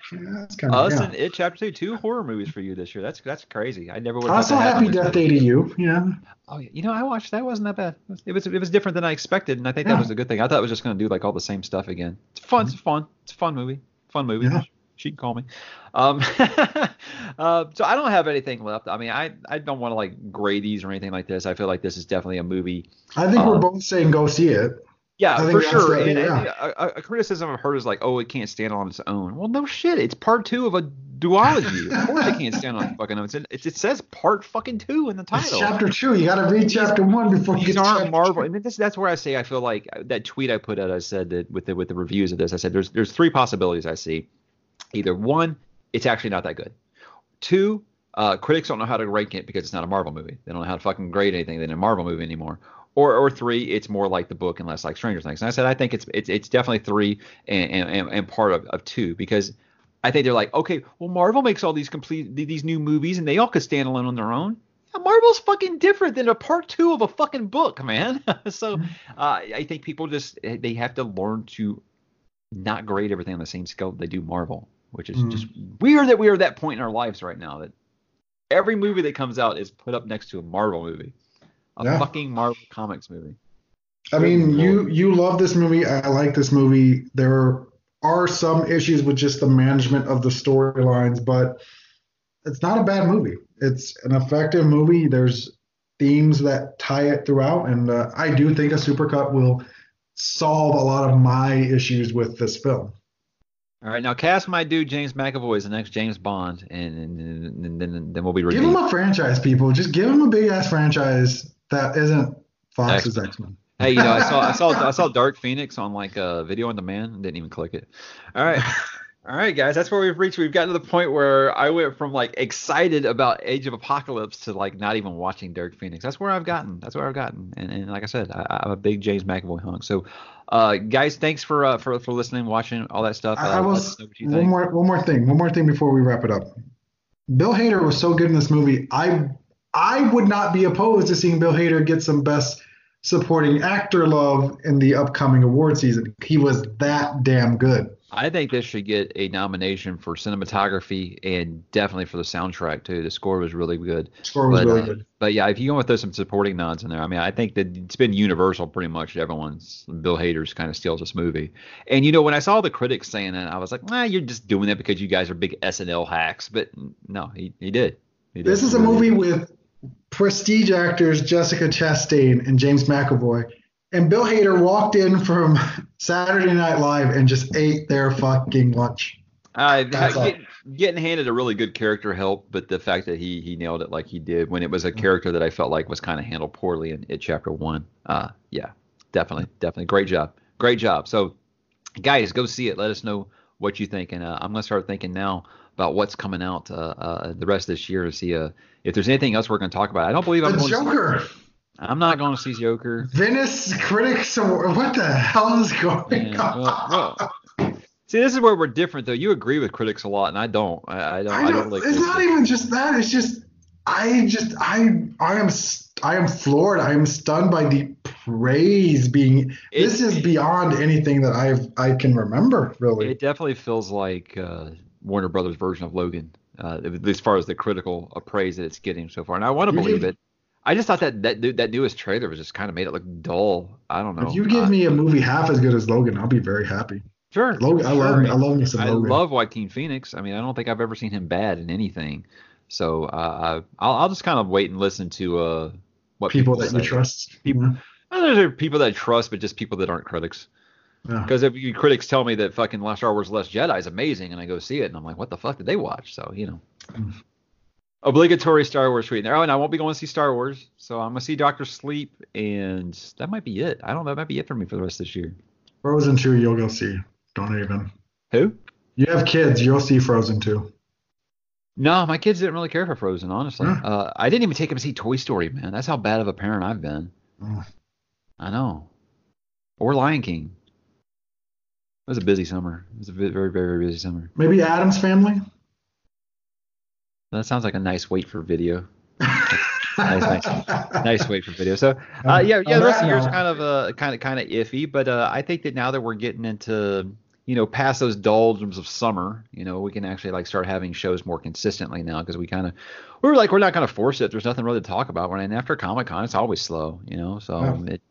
us yeah. and it chapter two, two horror movies for you this year. That's that's crazy. I never would. I saw Happy Death Day to you. Yeah. Oh, yeah. you know, I watched that. wasn't that bad. It was it was different than I expected, and I think yeah. that was a good thing. I thought it was just going to do like all the same stuff again. It's fun. Mm-hmm. It's fun. It's a fun movie. Fun movie. Yeah. She can call me. Um, uh, so I don't have anything left. I mean, I, I don't want to like grade these or anything like this. I feel like this is definitely a movie. I think um, we're both saying go see it. Yeah, for sure. and, yeah. and a, a, criticism I've heard is like, oh, it can't stand on its own. Well, no shit. It's part two of a duology. of course, it can't stand on its fucking own. It's, it says part fucking two in the title. It's chapter two. You got to read chapter one before you get to Marvel. Two. And this, that's where I say I feel like that tweet I put out. I said that with the with the reviews of this, I said there's there's three possibilities I see. Either one, it's actually not that good. Two, uh, critics don't know how to rank it because it's not a Marvel movie. They don't know how to fucking grade anything in a Marvel movie anymore or or three, it's more like the book and less like Stranger Things. And I said I think it's it's it's definitely three and and, and part of, of two because I think they're like okay, well Marvel makes all these complete these new movies and they all could stand alone on their own. Yeah, Marvel's fucking different than a part two of a fucking book, man. so mm-hmm. uh, I think people just they have to learn to not grade everything on the same scale that they do Marvel, which is mm. just weird that we are at that point in our lives right now that every movie that comes out is put up next to a Marvel movie a yeah. fucking Marvel Comics movie. I mean, you you love this movie. I like this movie. There are some issues with just the management of the storylines, but it's not a bad movie. It's an effective movie. There's themes that tie it throughout, and uh, I do think a supercut will solve a lot of my issues with this film. All right, now cast my dude James McAvoy as the next James Bond, and, and, and then then we'll be ready. Give him a franchise, people. Just give him a big ass franchise that isn't Fox's X-Men. X Men. Hey, you know, I saw I saw I saw Dark Phoenix on like a video on demand. Didn't even click it. All right. All right, guys, that's where we've reached. We've gotten to the point where I went from like excited about Age of Apocalypse to like not even watching Dark Phoenix. That's where I've gotten. That's where I've gotten. And, and like I said, I, I'm a big James McAvoy hunk. So, uh, guys, thanks for uh, for for listening, watching all that stuff. I, Uh, I was us know what you one more one more thing. One more thing before we wrap it up. Bill Hader was so good in this movie. I I would not be opposed to seeing Bill Hader get some best supporting actor love in the upcoming award season. He was that damn good. I think this should get a nomination for cinematography and definitely for the soundtrack too. The score was really good. Score was but, really uh, good. But yeah, if you go with those some supporting nods in there, I mean, I think that it's been universal pretty much. Everyone's Bill Hader's kind of steals this movie. And you know, when I saw the critics saying that, I was like, nah, you're just doing that because you guys are big SNL hacks. But no, he, he did. He did. This is a movie with prestige actors Jessica Chastain and James McAvoy. And Bill Hader walked in from Saturday Night Live and just ate their fucking lunch. Uh, get, getting handed a really good character helped, but the fact that he he nailed it like he did when it was a character that I felt like was kind of handled poorly in, in chapter one. Uh, yeah, definitely, definitely, great job, great job. So, guys, go see it. Let us know what you think, and uh, I'm gonna start thinking now about what's coming out uh, uh, the rest of this year to see uh, if there's anything else we're gonna talk about. I don't believe I'm The going. To Joker. see, I'm not going to see Joker. Venice Critics Award. What the hell is going Yeah, on? well, well, see, this is where we're different, though. You agree with critics a lot, and I don't. I, I don't. I don't, really it's not even just that. It's just I just I I am I am floored. I am stunned by the praise being. this is beyond anything that I've I can remember. Really, It definitely feels like uh, Warner Brothers' version of Logan, uh, as far as the critical appraise that it's getting so far. And I want to believe it. I just thought that that that newest trailer was just kind of made it look dull. I don't know. if you give me a movie half as good as Logan, I'll be very happy. sure, Logan, I love I love me some I Logan. love Joaquin Phoenix. I mean, I don't think I've ever seen him bad in anything. So uh, I- I'll, I'll just kind of wait and listen to uh, what people people, that you trust. People- Yeah. Well, there are people that I trust, but just people that aren't critics. Yeah. Because if you critics tell me that fucking Last Star Wars Last Jedi is amazing, and I go see it, and I'm like, what the fuck did they watch? So you know, Mm. obligatory Star Wars tweet there. Oh, and I won't be going to see Star Wars, so I'm gonna see Doctor Sleep, and that might be it. I don't know. That might be it for me for the rest of this year. Frozen two, you'll go see. Don't even. Who? You have kids, you'll see Frozen two. No, my kids didn't really care for Frozen, honestly. Huh. Uh, I didn't even take them to see Toy Story, man. That's how bad of a parent I've been. Oh. I know. Or Lion King. It was a busy summer. It was a very, very, very busy summer. Maybe Addams family. That sounds like a nice wait for video. nice, nice nice wait for video. So, uh, yeah, yeah, the rest of the year's note- kind of uh, kind of kind of iffy, but uh, I think that now that we're getting into you know past those doldrums of summer, you know, we can actually like start having shows more consistently now because we kind of we were like we're not going to force it. There's nothing really to talk about. When and after Comic Con, it's always slow, you know. So Yeah. it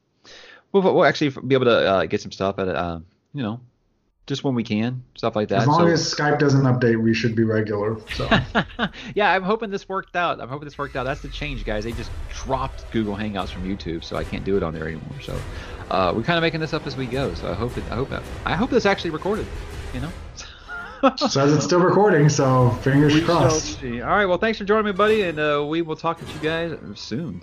we'll, we'll actually be able to uh, get some stuff at uh, you know just when we can, stuff like that. As long So- as Skype doesn't update, we should be regular. So yeah, I'm hoping this worked out. I'm hoping this worked out. That's the change, guys. They just dropped Google Hangouts from YouTube, so I can't do it on there anymore. So uh, we're kind of making this up as we go. So I hope it. I hope that. I hope this actually recorded. You know. says it's still recording, so fingers We crossed. All right. Well, thanks for joining me, buddy, and uh, we will talk to you guys soon.